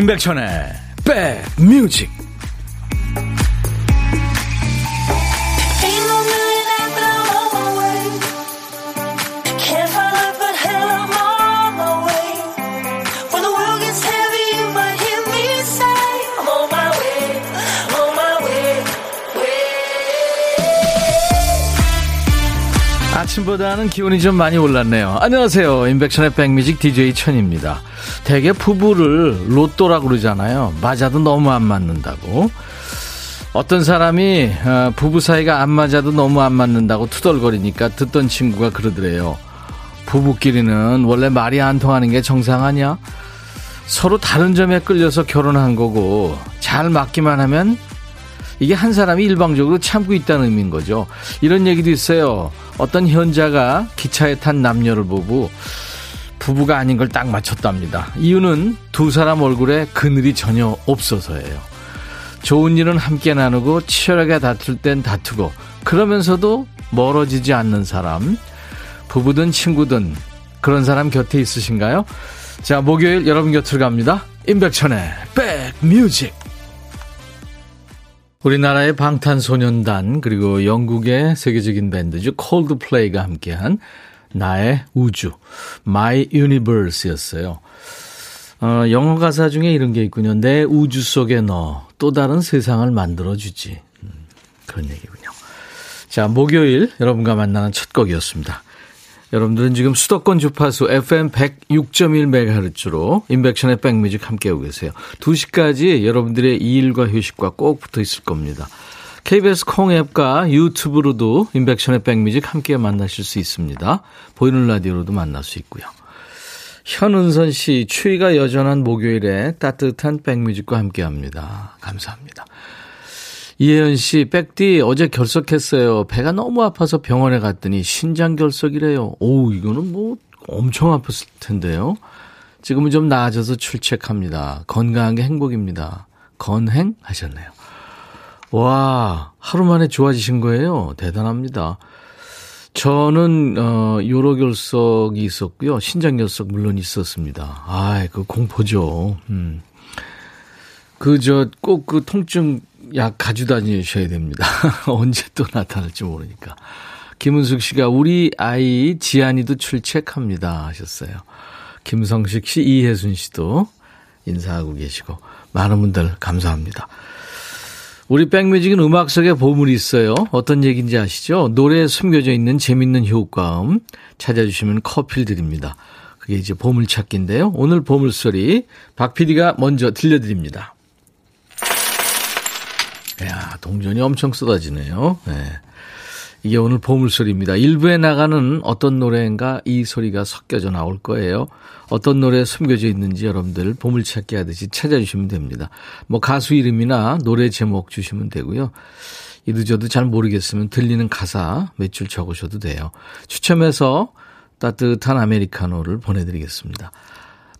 임백천의 백뮤직 아침보다는 기온이 좀 많이 올랐네요. 안녕하세요. 임백천의 백뮤직 DJ 천입니다. 대개 부부를 로또라고 그러잖아요. 맞아도 너무 안 맞는다고. 어떤 사람이 어, 부부 사이가 안 맞아도 너무 안 맞는다고 투덜거리니까 듣던 친구가 그러더래요. 부부끼리는 원래 말이 안 통하는 게 정상 아니야? 서로 다른 점에 끌려서 결혼한 거고 잘 맞기만 하면 이게 한 사람이 일방적으로 참고 있다는 의미인 거죠. 이런 얘기도 있어요. 어떤 현자가 기차에 탄 남녀를 보고 부부가 아닌 걸 딱 맞췄답니다. 이유는 두 사람 얼굴에 그늘이 전혀 없어서예요. 좋은 일은 함께 나누고 치열하게 다툴 땐 다투고 그러면서도 멀어지지 않는 사람 부부든 친구든 그런 사람 곁에 있으신가요? 자 목요일 여러분 곁으로 갑니다. 임백천의 백뮤직 우리나라의 방탄소년단 그리고 영국의 세계적인 밴드죠 콜드플레이가 함께한 나의 우주 My Universe였어요. 어, 영어 가사 중에 이런 게 있군요. 내 우주 속에 너 또 다른 세상을 만들어주지. 음, 그런 얘기군요. 자 목요일 여러분과 만나는 첫 곡이었습니다. 여러분들은 지금 수도권 주파수 FM 106.1MHz로 인백션의 백뮤직 함께하고 계세요. 2시까지 여러분들의 일과 휴식과 꼭 붙어 있을 겁니다. KBS 콩앱과 유튜브로도 인백션의 백뮤직 함께 만나실 수 있습니다. 보이는 라디오로도 만날 수 있고요. 현은선 씨, 추위가 여전한 목요일에 따뜻한 백뮤직과 함께 합니다. 감사합니다. 이혜연 씨, 백디 어제 결석했어요. 배가 너무 아파서 병원에 갔더니 신장 결석이래요. 오, 이거는 뭐 엄청 아팠을 텐데요. 지금은 좀 나아져서 출첵합니다. 건강한 게 행복입니다. 건행 하셨네요. 와, 하루 만에 좋아지신 거예요. 대단합니다. 저는 어 요로 결석이 있었고요. 신장 결석 물론 있었습니다. 아, 그 공포죠. 음. 그 저 꼭 그 통증 약 가져다니셔야 됩니다. 언제 또 나타날지 모르니까. 김은숙 씨가 우리 아이 지안이도 출첵합니다 하셨어요. 김성식 씨, 이혜순 씨도 인사하고 계시고 많은 분들 감사합니다. 우리 백뮤직은 음악 속에 보물이 있어요. 어떤 얘기인지 아시죠? 노래에 숨겨져 있는 재밌는 효과음 찾아주시면 커피를 드립니다. 그게 이제 보물찾기인데요. 오늘 보물소리 박 PD가 먼저 들려드립니다. 야 동전이 엄청 쏟아지네요. 네. 이게 오늘 보물소리입니다. 일부에 나가는 어떤 노래인가 이 소리가 섞여져 나올 거예요. 어떤 노래에 숨겨져 있는지 여러분들 보물찾기 하듯이 찾아주시면 됩니다. 뭐 가수 이름이나 노래 제목 주시면 되고요. 이도저도 잘 모르겠으면 들리는 가사 몇 줄 적으셔도 돼요. 추첨해서 따뜻한 아메리카노를 보내드리겠습니다.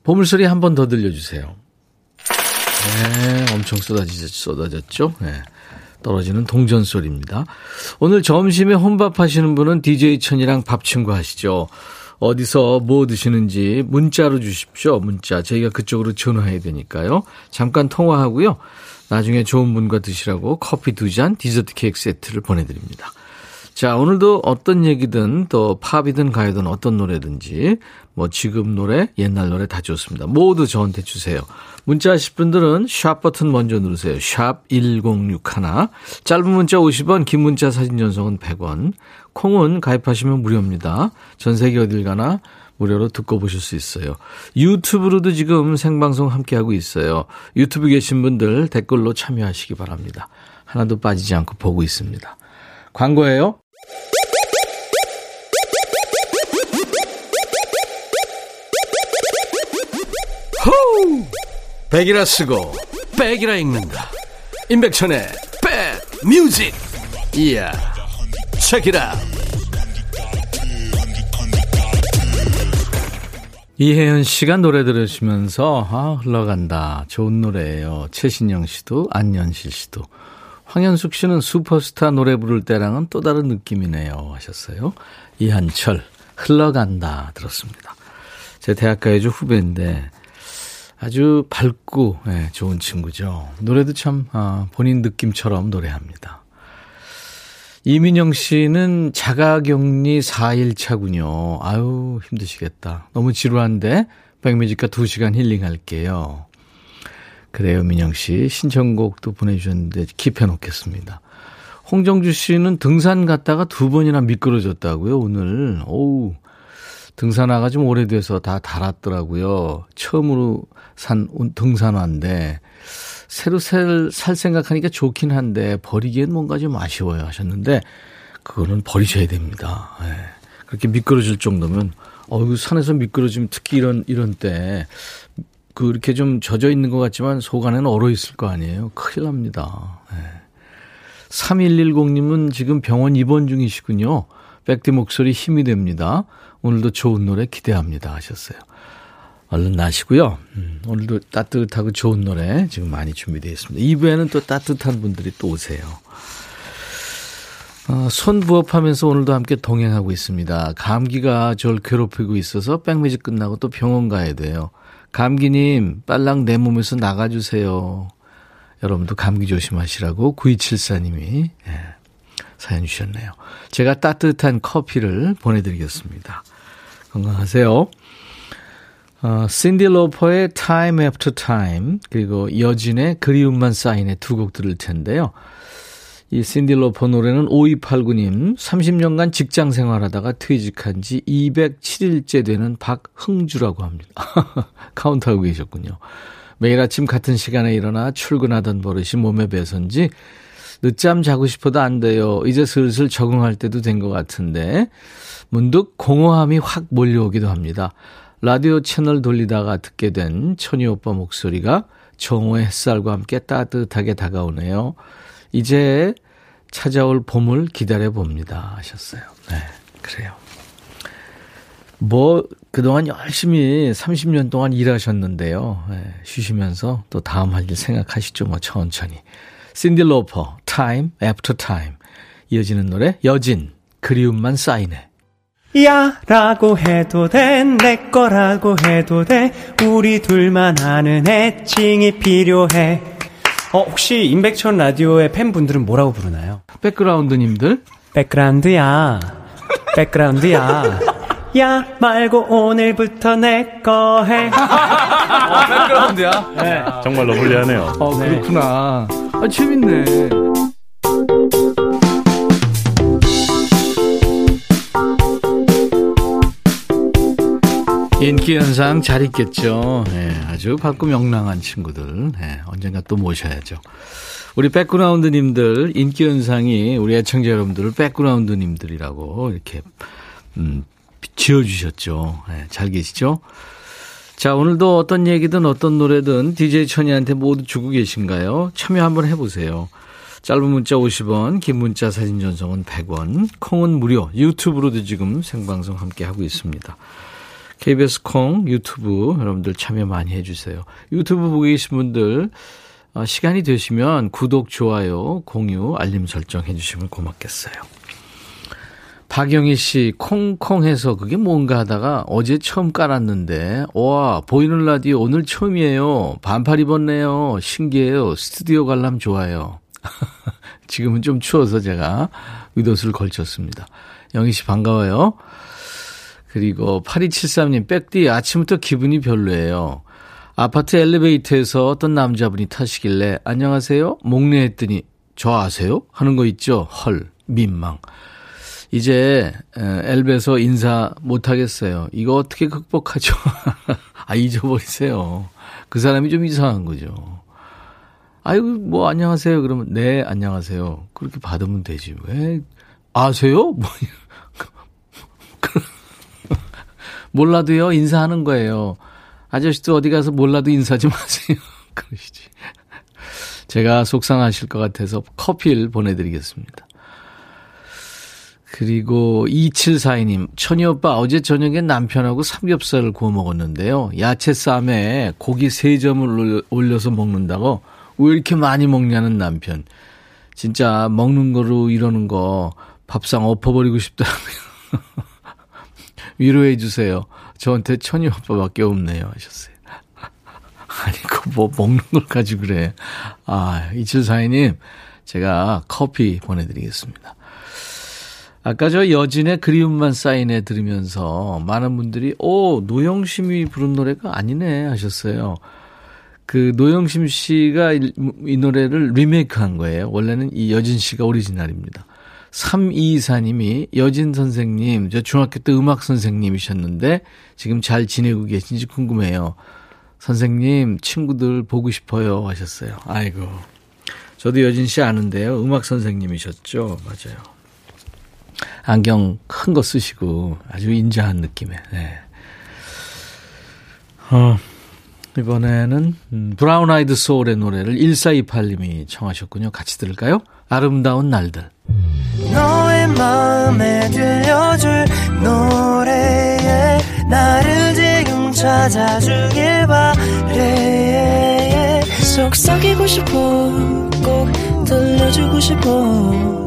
보물소리 한 번 더 들려주세요. 네, 엄청 쏟아지죠, 쏟아졌죠? 네. 떨어지는 동전 소리입니다. 오늘 점심에 혼밥 하시는 분은 DJ 천이랑 밥 친구 하시죠. 어디서 뭐 드시는지 문자로 주십시오. 문자. 저희가 그쪽으로 전화해야 되니까요. 잠깐 통화하고요. 나중에 좋은 분과 드시라고 커피 두 잔, 디저트 케이크 세트를 보내드립니다. 자, 오늘도 어떤 얘기든 또 팝이든 가요든 어떤 노래든지 뭐 지금 노래, 옛날 노래 다 좋습니다. 모두 저한테 주세요. 문자 하실 분들은 샵 버튼 먼저 누르세요. 샵 1061. 짧은 문자 50원, 긴 문자 사진 전송은 100원. 콩은 가입하시면 무료입니다. 전 세계 어딜 가나 무료로 듣고 보실 수 있어요. 유튜브로도 지금 생방송 함께하고 있어요. 유튜브 계신 분들 댓글로 참여하시기 바랍니다. 하나도 빠지지 않고 보고 있습니다. 광고예요. 백이라 쓰고 백이라 읽는다. 임백천의 백 뮤직. 이야. 책이라. 이혜연 씨가 노래 들으시면서 아 흘러간다. 좋은 노래예요. 최신영 씨도 안연실 씨도 황현숙 씨는 슈퍼스타 노래 부를 때랑은 또 다른 느낌이네요 하셨어요. 이한철 흘러간다 들었습니다. 제 대학가요제 후배인데 아주 밝고 네, 좋은 친구죠. 노래도 참 아, 본인 느낌처럼 노래합니다. 이민영 씨는 자가격리 4일차군요. 아유 힘드시겠다. 너무 지루한데 백뮤직과 2시간 힐링할게요. 그래요 민영 씨 신청곡도 보내주셨는데 킵해놓겠습니다. 홍정주 씨는 등산 갔다가 두 번이나 미끄러졌다고요 오늘. 오우 등산화가 좀 오래돼서 다 닳았더라고요. 처음으로 산 등산화인데 새로 살, 살 생각하니까 좋긴 한데 버리기엔 뭔가 좀 아쉬워요 하셨는데 그거는 버리셔야 됩니다. 네. 그렇게 미끄러질 정도면 어유 산에서 미끄러지면 특히 이런 이런 때 그렇게 좀 젖어 있는 것 같지만 속 안에는 얼어 있을 거 아니에요. 큰일 납니다. 네. 3110님은 지금 병원 입원 중이시군요. 백디 목소리 힘이 됩니다. 오늘도 좋은 노래 기대합니다 하셨어요. 얼른 나시고요. 음, 오늘도 따뜻하고 좋은 노래 지금 많이 준비되어 있습니다. 2부에는 또 따뜻한 분들이 또 오세요. 어, 손 부업하면서 오늘도 함께 동행하고 있습니다. 감기가 저를 괴롭히고 있어서 백매직 끝나고 또 병원 가야 돼요. 감기님, 빨랑 내 몸에서 나가주세요. 여러분도 감기 조심하시라고 9274님이 예, 사연 주셨네요. 제가 따뜻한 커피를 보내드리겠습니다. 건강하세요. 어, 신디 로퍼의 Time After Time 그리고 여진의 그리움만 쌓이네 두 곡 들을 텐데요. 이 신디 로퍼 노래는 5289님 30년간 직장 생활하다가 퇴직한 지 207일째 되는 박흥주라고 합니다. 카운트하고 계셨군요. 매일 아침 같은 시간에 일어나 출근하던 버릇이 몸에 배선지 늦잠 자고 싶어도 안 돼요. 이제 슬슬 적응할 때도 된 것 같은데 문득 공허함이 확 몰려오기도 합니다. 라디오 채널 돌리다가 듣게 된 천희 오빠 목소리가 정오의 햇살과 함께 따뜻하게 다가오네요. 이제 찾아올 봄을 기다려 봅니다. 하셨어요. 네, 그래요. 뭐, 그동안 열심히 30년 동안 일하셨는데요. 네, 쉬시면서 또 다음 할 일 생각하시죠. 뭐, 천천히. 신디 로퍼, Time After Time. 이어지는 노래, 여진, 그리움만 쌓이네. 야 라고 해도 돼 내 거라고 해도 돼 우리 둘만 아는 애칭이 필요해 어 혹시 임백천 라디오의 팬분들은 뭐라고 부르나요? 백그라운드님들 백그라운드야 백그라운드야 야 말고 오늘부터 내 거 해. 어, 백그라운드야? 네. 정말 러블리하네요. 어, 그렇구나. 아, 재밌네. 인기 현상 잘 있겠죠. 네, 아주 밝고 명랑한 친구들. 네, 언젠가 또 모셔야죠. 우리 백그라운드님들 인기 현상이 우리 애청자 여러분들을 백그라운드님들이라고 이렇게 음, 지어주셨죠. 네, 잘 계시죠? 자, 오늘도 어떤 얘기든 어떤 노래든 DJ 천이한테 모두 주고 계신가요? 참여 한번 해보세요. 짧은 문자 50원, 긴 문자 사진 전송은 100원, 콩은 무료, 유튜브로도 지금 생방송 함께 하고 있습니다. KBS 콩, 유튜브 여러분들 참여 많이 해주세요. 유튜브 보고 계신 분들 어, 시간이 되시면 구독, 좋아요, 공유, 알림 설정 해주시면 고맙겠어요. 박영희 씨, 콩콩해서 그게 뭔가 하다가 어제 처음 깔았는데, 와, 보이는 라디오 오늘 처음이에요. 반팔 입었네요. 신기해요. 스튜디오 관람 좋아요. 지금은 좀 추워서 제가 윗옷을 걸쳤습니다. 영희 씨 반가워요. 그리고 8273님, 백디 아침부터 기분이 별로예요. 아파트 엘리베이터에서 어떤 남자분이 타시길래 안녕하세요? 목례 했더니 저 아세요? 하는 거 있죠? 헐, 민망. 이제 엘베에서 인사 못 하겠어요. 이거 어떻게 극복하죠? 아, 잊어버리세요. 그 사람이 좀 이상한 거죠. 아이고, 뭐, 안녕하세요. 그러면, 네, 안녕하세요. 그렇게 받으면 되지. 왜, 아세요? 뭐, 몰라도요, 인사하는 거예요. 아저씨도 어디 가서 몰라도 인사 좀 하세요. 그러시지. 제가 속상하실 것 같아서 커피를 보내드리겠습니다. 그리고 2742님, 천희 오빠 어제 저녁에 남편하고 삼겹살을 구워 먹었는데요. 야채 쌈에 고기 3점을 올려서 먹는다고 왜 이렇게 많이 먹냐는 남편. 진짜 먹는 거로 이러는 거 밥상 엎어버리고 싶더라고요. 위로해 주세요. 저한테 천희 오빠밖에 없네요. 하셨어요. 아니, 그 뭐 먹는 걸 가지고 그래. 아, 이칠사이님, 제가 커피 보내드리겠습니다. 아까 저 여진의 그리움만 사인해 들으면서 많은 분들이, 오, 노영심이 부른 노래가 아니네 하셨어요. 그 노영심 씨가 이, 이 노래를 리메이크 한 거예요. 원래는 이 여진 씨가 오리지널입니다. 324님이 여진 선생님, 저 중학교 때 음악 선생님이셨는데 지금 잘 지내고 계신지 궁금해요. 선생님, 친구들 보고 싶어요 하셨어요. 아이고. 저도 여진 씨 아는데요. 음악 선생님이셨죠. 맞아요. 안경 큰 거 쓰시고 아주 인자한 느낌의. 네. 어, 이번에는 음, 브라운 아이드 소울의 노래를 1428님이 청하셨군요. 같이 들을까요? 아름다운 날들. 너의 마음에 들려줄 노래에 나를 지금 찾아주길 바래 속삭이고 싶어 꼭 들려주고 싶어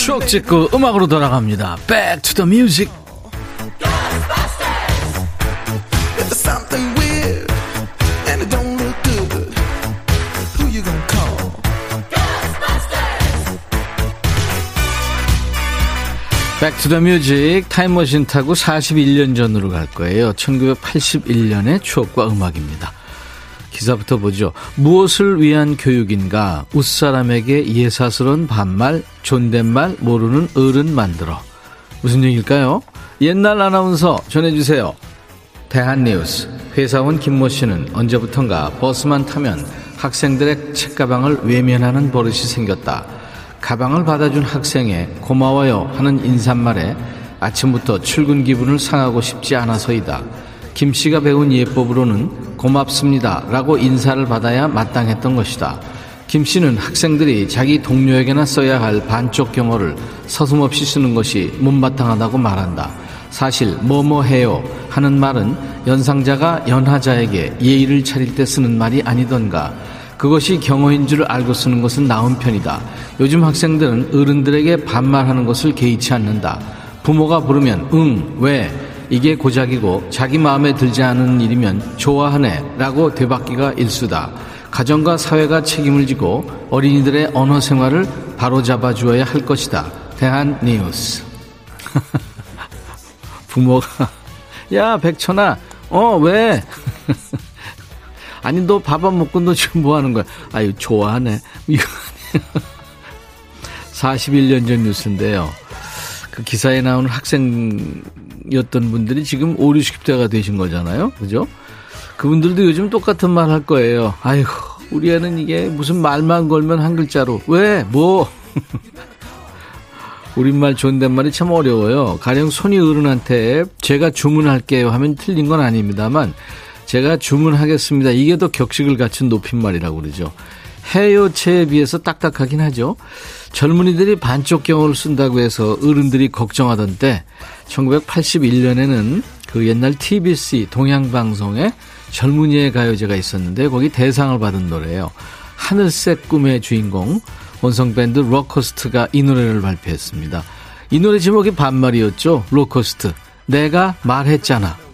추억 찍고 음악으로 돌아갑니다. Back to the music. Back to the music 타임머신 타고 41년 전으로 갈 거예요. 1981년의 추억과 음악입니다. 기사부터 보죠. 무엇을 위한 교육인가? 웃사람에게 예사스러운 반말, 존댓말 모르는 어른 만들어. 무슨 얘기일까요? 옛날 아나운서 전해주세요. 대한뉴스. 회사원 김모 씨는 언제부턴가 버스만 타면 학생들의 책가방을 외면하는 버릇이 생겼다. 가방을 받아준 학생의 고마워요 하는 인사말에 아침부터 출근 기분을 상하고 싶지 않아서이다. 김 씨가 배운 예법으로는 고맙습니다 라고 인사를 받아야 마땅했던 것이다. 김 씨는 학생들이 자기 동료에게나 써야 할 반쪽 경어를 서슴없이 쓰는 것이 못마땅하다고 말한다. 사실 뭐뭐 해요 하는 말은 연상자가 연하자에게 예의를 차릴 때 쓰는 말이 아니던가 그것이 경어인 줄 알고 쓰는 것은 나은 편이다. 요즘 학생들은 어른들에게 반말하는 것을 개의치 않는다. 부모가 부르면 응, 왜? 이게 고작이고 자기 마음에 들지 않은 일이면 좋아하네 라고 되받기가 일수다. 가정과 사회가 책임을 지고 어린이들의 언어 생활을 바로잡아 주어야 할 것이다. 대한 뉴스. 부모가 야 백천아 어 왜? 아니 너 밥 안 먹고 너 지금 뭐 하는 거야? 아유 좋아하네. 이거 41년 전 뉴스인데요. 그 기사에 나오는 학생 이었던 분들이 지금 5, 60대가 되신 거잖아요. 그죠? 그분들도 요즘 똑같은 말 할 거예요. 아이고, 우리 애는 이게 무슨 말만 걸면 한 글자로. 왜? 뭐? 우리말 존댓말이 참 어려워요. 가령 손이 어른한테 제가 주문할게요 하면 틀린 건 아닙니다만 제가 주문하겠습니다. 이게 더 격식을 갖춘 높임말이라고 그러죠. 해요체에 비해서 딱딱하긴 하죠. 젊은이들이 반쪽 경어를 쓴다고 해서 어른들이 걱정하던 때 1981년에는 그 옛날 TBC 동양방송에 젊은이의 가요제가 있었는데 거기 대상을 받은 노래예요. 하늘색 꿈의 주인공 혼성밴드 로커스트가 이 노래를 발표했습니다. 이 노래 제목이 반말이었죠. 로커스트. 내가 말했잖아.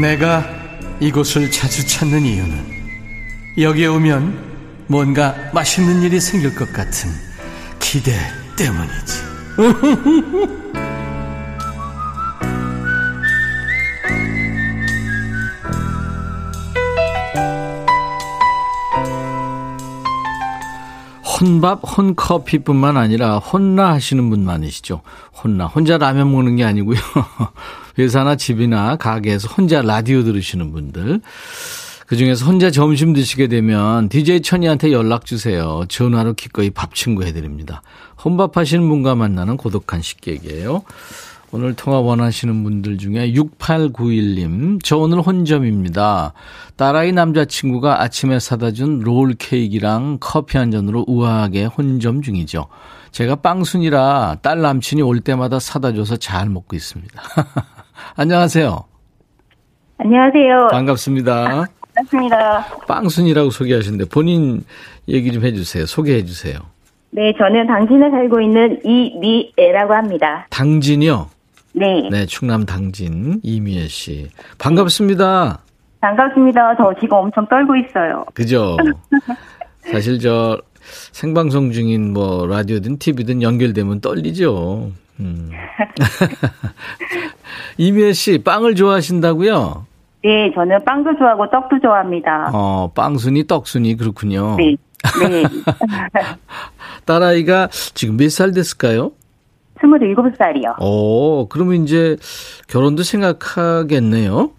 내가 이곳을 자주 찾는 이유는 여기에 오면 뭔가 맛있는 일이 생길 것 같은 기대 때문이지. 혼밥, 혼커피뿐만 아니라 혼나 하시는 분 많으시죠? 혼나. 혼자 라면 먹는 게 아니고요. 회사나 집이나 가게에서 혼자 라디오 들으시는 분들. 그 중에서 혼자 점심 드시게 되면 DJ 천이한테 연락 주세요. 전화로 기꺼이 밥 친구 해드립니다. 혼밥 하시는 분과 만나는 고독한 식객이에요. 오늘 통화 원하시는 분들 중에 6891님, 저 오늘 혼점입니다. 딸아이 남자친구가 아침에 사다 준 롤 케이크랑 커피 한 잔으로 우아하게 혼점 중이죠. 제가 빵순이라 딸 남친이 올 때마다 사다 줘서 잘 먹고 있습니다. 안녕하세요. 안녕하세요. 반갑습니다. 반갑습니다. 빵순이라고 소개하시는데 본인 얘기 좀 해주세요. 소개해 주세요. 네, 저는 당신에 살고 있는 이미애라고 합니다. 당진이요? 네. 네, 충남 당진 이미애 씨. 반갑습니다. 반갑습니다. 저 지금 엄청 떨고 있어요. 그죠? 사실 저 생방송 중인 뭐 라디오든 TV든 연결되면 떨리죠. 음. 이미애 씨, 빵을 좋아하신다고요? 네, 저는 빵도 좋아하고 떡도 좋아합니다. 어, 빵순이, 떡순이 그렇군요. 네. 네. 딸아이가 지금 몇 살 됐을까요? 27살이요. 오, 그러면 이제 결혼도 생각하겠네요?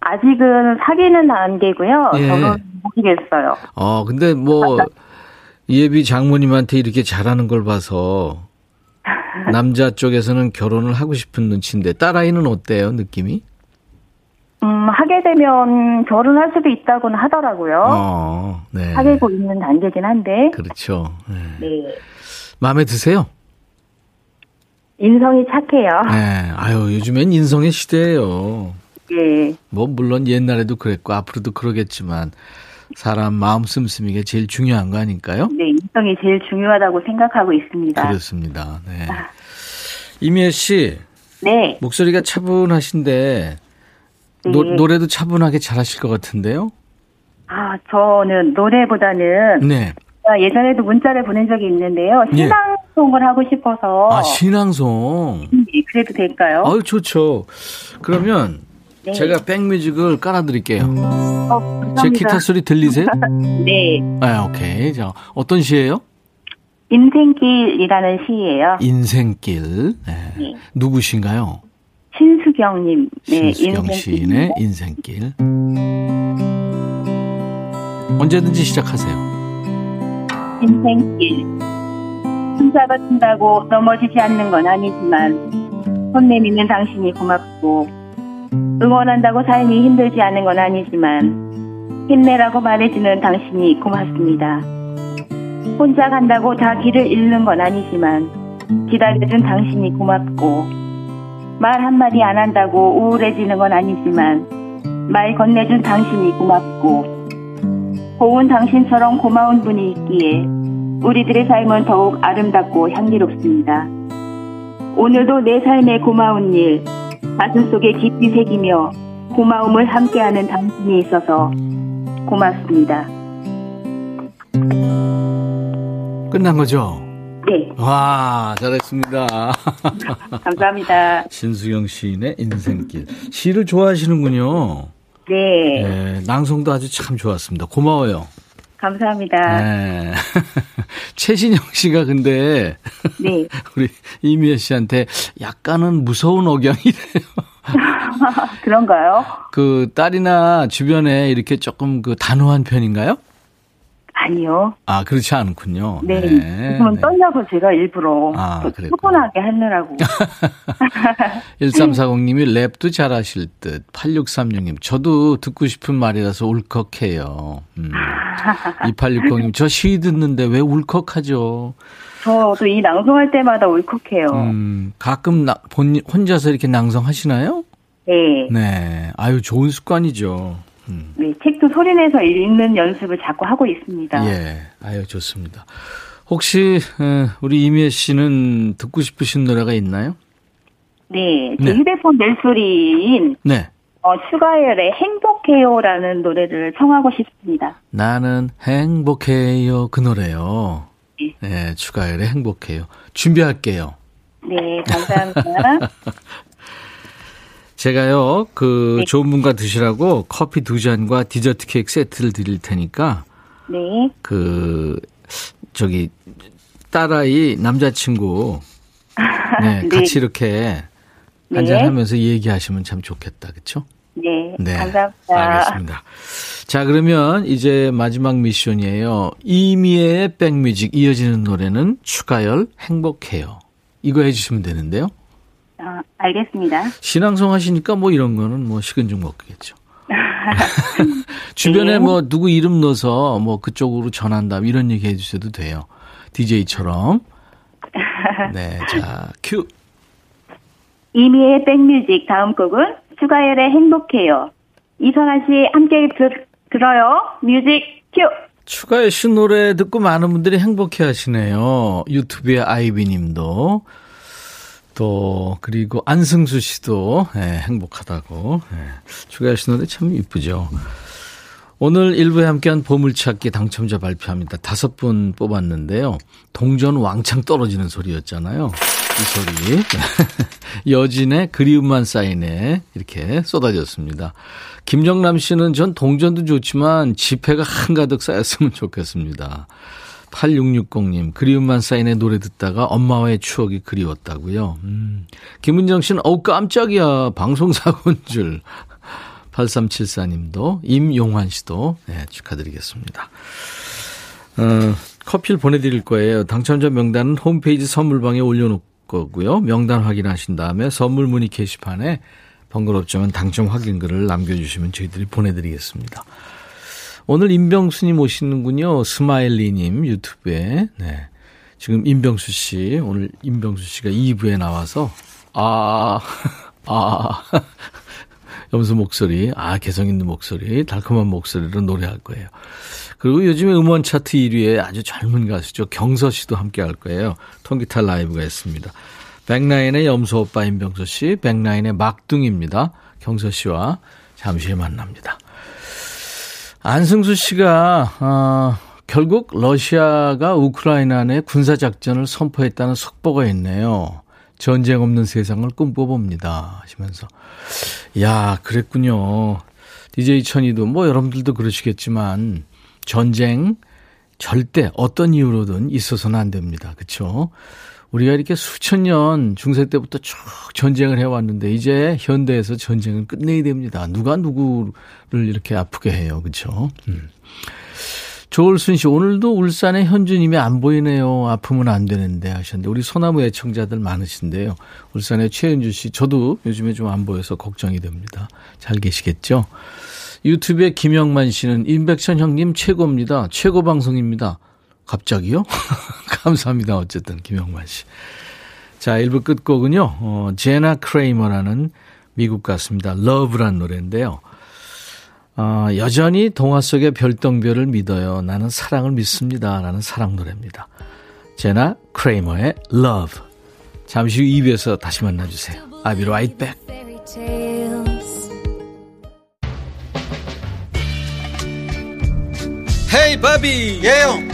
아직은 사귀는 단계고요. 예. 저는 모르겠어요. 어, 근데 뭐, 예비 장모님한테 이렇게 잘하는 걸 봐서, 남자 쪽에서는 결혼을 하고 싶은 눈치인데, 딸아이는 어때요, 느낌이? 음, 하게 되면 결혼할 수도 있다고는 하더라고요. 어, 네. 사귀고 있는 단계긴 한데. 그렇죠. 네. 네. 마음에 드세요? 인성이 착해요. 네. 아유, 요즘엔 인성의 시대예요. 네. 뭐, 물론 옛날에도 그랬고, 앞으로도 그러겠지만, 사람 마음 씀씀이게 제일 중요한 거 아닐까요? 네, 인성이 제일 중요하다고 생각하고 있습니다. 그렇습니다. 네. 이미애 씨, 네. 목소리가 차분하신데, 노, 네. 노래도 차분하게 잘하실 것 같은데요? 아, 저는 노래보다는 네. 제가 예전에도 문자를 보낸 적이 있는데요. 예. 신앙송을 하고 싶어서 아, 신앙송. 네, 그래도 될까요? 아유, 좋죠. 그러면 네. 제가 백뮤직을 깔아드릴게요. 어. 제 기타 소리 들리세요? 네. 아, 오케이. 자, 어떤 시예요? 인생길이라는 시예요. 인생길. 네. 네. 누구신가요? 신수경님. 네, 신수경. 시인의 인생길. 언제든지 시작하세요. 인생길. 튼다고 넘어지지 않는 건 아니지만 손 내미는 당신이 고맙고 응원한다고 삶이 힘들지 않은 건 아니지만 힘내라고 말해주는 당신이 고맙습니다. 혼자 간다고 다 길을 잃는 건 아니지만 기다려준 당신이 고맙고 말 한마디 안 한다고 우울해지는 건 아니지만 말 건네준 당신이 고맙고 고운 당신처럼 고마운 분이 있기에 우리들의 삶은 더욱 아름답고 향기롭습니다. 오늘도 내 삶의 고마운 일, 가슴 속에 깊이 새기며 고마움을 함께하는 당신이 있어서 고맙습니다. 끝난 거죠? 네, 와, 잘했습니다. 감사합니다. 신수경 시인의 인생길. 시를 좋아하시는군요. 네, 네, 낭송도 아주 참 좋았습니다. 고마워요. 감사합니다. 네. 최신영 씨가 근데 네, 우리 이미애 씨한테 약간은 무서운 억양이래요. 그런가요? 그 딸이나 주변에 이렇게 조금 그 단호한 편인가요? 아니요. 아, 그렇지 않군요. 네, 지금은 떨려서 제가 일부러 아. 차분하게 하느라고. 1340님이 랩도 잘하실 듯. 8636님, 저도 듣고 싶은 말이라서 울컥해요. 음. 2860님, 저 시 듣는데 왜 울컥하죠? 저도 이 낭송할 때마다 울컥해요. 음, 가끔 나, 본, 혼자서 이렇게 낭송하시나요? 네. 네. 아유, 좋은 습관이죠. 음. 네, 책도 소리내서 읽는 연습을 자꾸 하고 있습니다. 예. 아유, 좋습니다. 혹시, 어, 우리 이미애 씨는 듣고 싶으신 노래가 있나요? 네, 제 네. 휴대폰 멜소리인 네. 어, 슈가열의 행복해요라는 노래를 청하고 싶습니다. 나는 행복해요. 그 노래요. 네. 네, 추가열의 행복해요. 준비할게요. 네, 감사합니다. 제가요, 그, 네. 좋은 분과 드시라고 커피 두 잔과 디저트 케이크 세트를 드릴 테니까, 네, 그, 저기 딸아이 남자친구 네, 네. 같이 이렇게 네. 한잔하면서 얘기하시면 참 좋겠다, 그렇죠? 네, 네, 감사합니다. 알겠습니다. 자, 그러면 이제 마지막 미션이에요. 이미애의 백뮤직 이어지는 노래는 추가열 행복해요. 이거 해주시면 되는데요. 어, 알겠습니다. 신앙송 하시니까 뭐 이런 거는 뭐 식은 죽 먹겠죠. 주변에 네. 뭐 누구 이름 넣어서 뭐 그쪽으로 전한다 이런 얘기 해주셔도 돼요. DJ처럼. 네, 자, 큐. 이미의 백뮤직 다음 곡은 추가열의 행복해요. 이성아 씨 함께 들, 들어요. 뮤직 큐. 추가열 씨 노래 듣고 많은 분들이 행복해 하시네요. 유튜브의 아이비 님도. 또, 그리고 안승수 씨도, 예, 행복하다고. 예, 노래 참 이쁘죠. 오늘 일부에 함께한 보물찾기 당첨자 발표합니다. 다섯 분 뽑았는데요. 동전 왕창 떨어지는 소리였잖아요. 이 소리. 여진의 그리움만 쌓이네. 이렇게 쏟아졌습니다. 김정남 씨는 전 동전도 좋지만 지폐가 한가득 쌓였으면 좋겠습니다. 8660님, 그리움만 쌓이네 노래 듣다가 엄마와의 추억이 그리웠다고요. 음. 김은정 씨는, 어우, 깜짝이야. 방송사고인 줄. 8374님도, 임용환 씨도, 네, 축하드리겠습니다. 어, 커피를 보내드릴 거예요. 당첨자 명단은 홈페이지 선물방에 올려놓을 거고요. 명단 확인하신 다음에 선물 문의 게시판에 번거롭지만 당첨 확인글을 남겨주시면 저희들이 보내드리겠습니다. 오늘 임병수님 오시는군요. 스마일리님 유튜브에. 네. 지금 임병수 씨, 오늘 임병수 씨가 2부에 나와서, 아, 아, 염수 목소리, 아, 개성 있는 목소리, 달콤한 목소리로 노래할 거예요. 그리고 요즘에 음원 차트 1위에 아주 젊은 가수죠. 경서 씨도 함께 할 거예요. 통기타 라이브가 있습니다. 백나인의 염소 오빠 임병수 씨, 백나인의 막둥입니다. 경서 씨와 잠시 만납니다. 안승수 씨가 어, 결국 러시아가 우크라이나 내 군사 작전을 선포했다는 속보가 있네요. 전쟁 없는 세상을 꿈꿔봅니다. 하시면서 야 그랬군요. DJ 천이도 뭐 여러분들도 그러시겠지만 전쟁 절대 어떤 이유로든 있어서는 안 됩니다. 그렇죠? 우리가 이렇게 수천 년 중세 때부터 쭉 전쟁을 해왔는데 이제 현대에서 전쟁을 끝내야 됩니다. 누가 누구를 이렇게 아프게 해요. 그렇죠? 음. 조을순 씨 오늘도 울산에 현주님이 안 보이네요. 아프면 안 되는데 하셨는데 우리 소나무 애청자들 많으신데요. 울산의 최은주 씨 저도 요즘에 좀 안 보여서 걱정이 됩니다. 잘 계시겠죠? 유튜브에 김영만 씨는 임백천 형님 최고입니다. 최고 방송입니다. 갑자기요? 감사합니다. 어쨌든 김영만 씨. 자, 1부 끝곡은요. 어, 제나 크레이머라는 미국 가수입니다. 러브란 노래인데요. 어, 여전히 동화 속의 별똥별을 믿어요. 나는 사랑을 믿습니다. 라는 사랑 노래입니다. 제나 크레이머의 Love. 잠시 후 2부에서 다시 만나주세요. I'll be right back. 헤이 바비 예영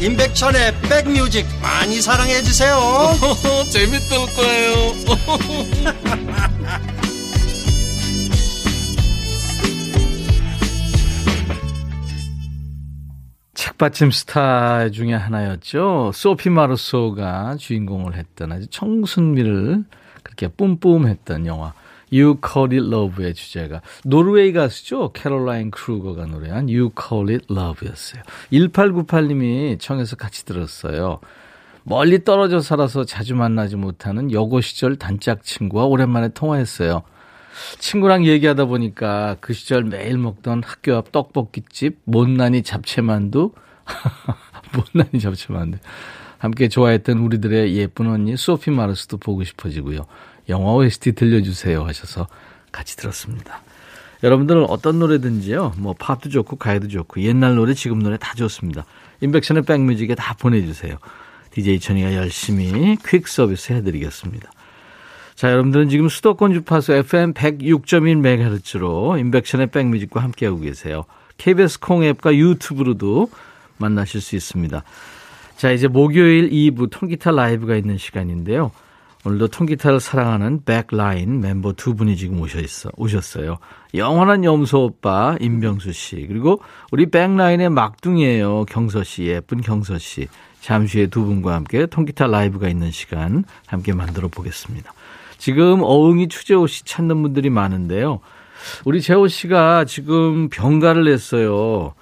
임백천의 백뮤직 많이 사랑해 주세요. 재밌을 거예요. 책받침 스타 중에 하나였죠. 소피 마르소가 주인공을 했던 아주 청순미를 그렇게 뿜뿜했던 영화 You Call It Love의 주제가 노르웨이 가수죠. 캐롤라인 크루거가 노래한 You Call It Love였어요. 1898님이 청해서 같이 들었어요. 멀리 떨어져 살아서 자주 만나지 못하는 여고 시절 단짝 친구와 오랜만에 통화했어요. 친구랑 얘기하다 보니까 그 시절 매일 먹던 학교 앞 떡볶이집 못난이 잡채만두 못난이 잡채만두 함께 좋아했던 우리들의 예쁜 언니 소피 마르스도 보고 싶어지고요. 영화 OST 들려주세요 하셔서 같이 들었습니다. 여러분들은 어떤 노래든지요. 뭐 팝도 좋고 가요도 좋고 옛날 노래 지금 노래 다 좋습니다. 인백션의 백뮤직에 다 보내주세요. DJ 천이가 열심히 퀵 서비스 해드리겠습니다. 자, 여러분들은 지금 수도권 주파수 FM 106.1MHz로 인백션의 백뮤직과 함께하고 계세요. KBS 콩 앱과 유튜브로도 만나실 수 있습니다. 자, 이제 목요일 2부 통기타 라이브가 있는 시간인데요. 오늘도 통기타를 사랑하는 백라인 멤버 두 분이 지금 오셔 있어, 오셨어요. 영원한 염소 오빠 임병수 씨 그리고 우리 백라인의 막둥이에요 경서 씨 예쁜 경서 씨 잠시 후에 두 분과 함께 통기타 라이브가 있는 시간 함께 만들어 보겠습니다. 지금 어흥이 추재호 씨 찾는 분들이 많은데요. 우리 재호 씨가 지금 병가를 냈어요.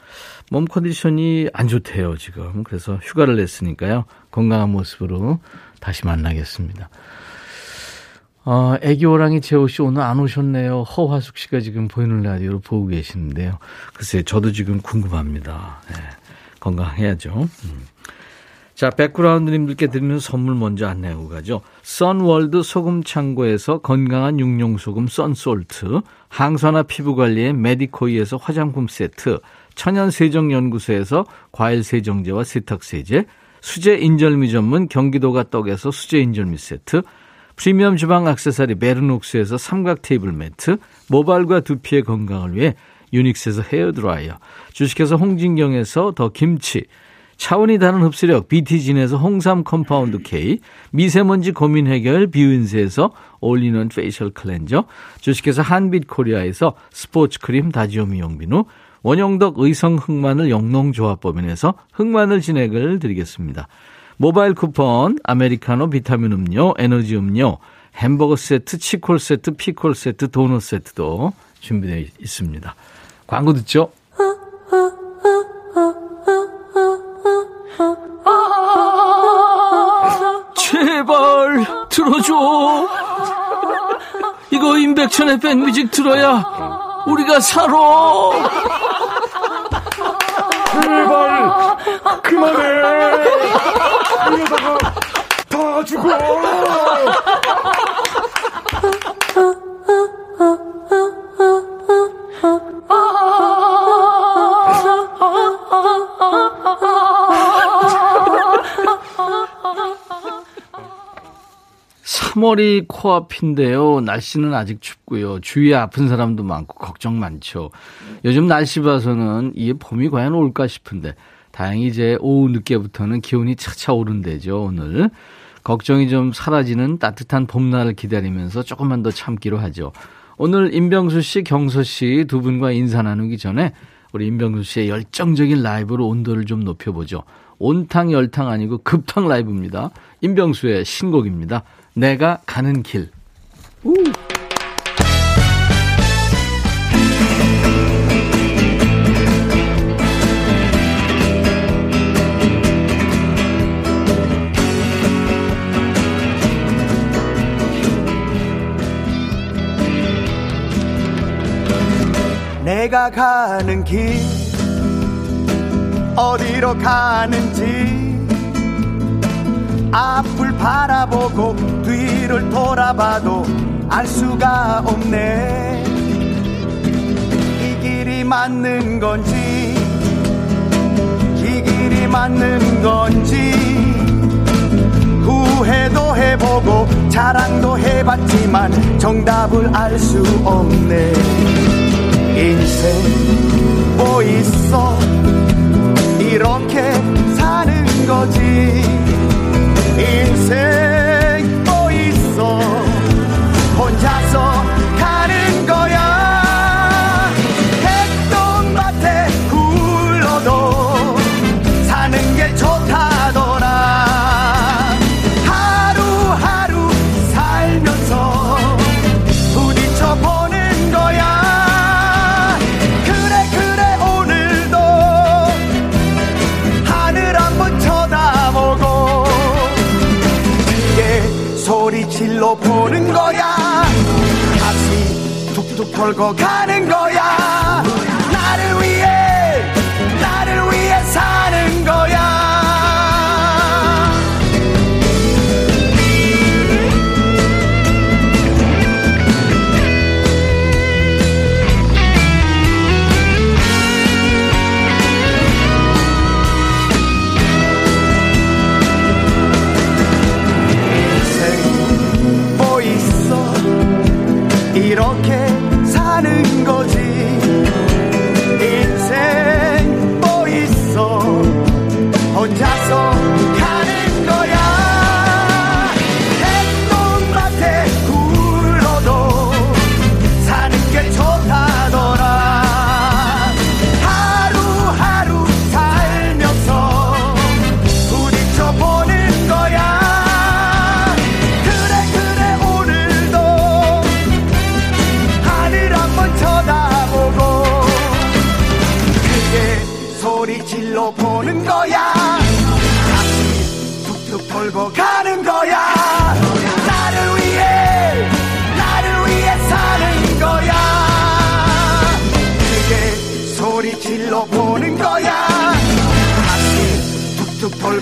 몸 컨디션이 안 좋대요, 지금. 그래서 휴가를 냈으니까요. 건강한 모습으로 다시 만나겠습니다. 어, 애기 호랑이 재호 씨 오늘 안 오셨네요. 허화숙 씨가 지금 보이는 라디오로 보고 계시는데요. 글쎄, 저도 지금 궁금합니다. 네, 건강해야죠. 음. 자, 백그라운드님들께 드리는 선물 먼저 안내하고 가죠. 선월드 소금창고에서 건강한 육룡소금 썬솔트, 항산화 피부관리의 메디코이에서 화장품 세트, 천연세정연구소에서 과일세정제와 세탁세제, 수제 인절미 전문 경기도가 떡에서 수제 인절미 세트, 프리미엄 주방 악세사리 베르녹스에서 삼각 테이블 매트, 모발과 두피의 건강을 위해 유닉스에서 헤어드라이어, 주식회사 홍진경에서 더 김치, 차원이 다른 흡수력 BT진에서 홍삼 compound K, 미세먼지 고민 해결 비윈세에서 all-in-one facial cleanser, 주식회사 한빛 코리아에서 스포츠 크림 다지오 미용비누, 원형덕 의성 흑마늘 영농조합법인에서 흑마늘 진액을 드리겠습니다. 모바일 쿠폰, 아메리카노 비타민 음료, 에너지 음료, 햄버거 세트, 치콜 세트, 피콜 세트, 도넛 세트도 준비되어 있습니다. 광고 듣죠? 제발 들어줘. 이거 임백천의 백뮤직 들어야 우리가 살아. 제발 그만해. 이러다가 다 죽어. 삼월이 코앞인데요. 날씨는 아직 춥고요. 주위에 아픈 사람도 많고 걱정 많죠. 요즘 날씨 봐서는 이게 봄이 과연 올까 싶은데 다행히 이제 오후 늦게부터는 기온이 차차 오른대죠. 오늘 걱정이 좀 사라지는 따뜻한 봄날을 기다리면서 조금만 더 참기로 하죠. 오늘 임병수 씨, 경서 씨 두 분과 인사 나누기 전에 우리 임병수 씨의 열정적인 라이브로 온도를 좀 높여보죠. 온탕 열탕 아니고 급탕 라이브입니다. 임병수의 신곡입니다. 내가 가는 길. 우. 내가 가는 길 어디로 가는지. 앞을 바라보고 뒤를 돌아봐도 알 수가 없네. 이 길이 맞는 건지 이 길이 맞는 건지. 후회도 해보고 자랑도 해봤지만 정답을 알 수 없네 인생 뭐 있어? 이렇게 사는 거지. 인생 털고 가는 거야. 나를 위해 나를 위해 사는 거야. 뭐 onde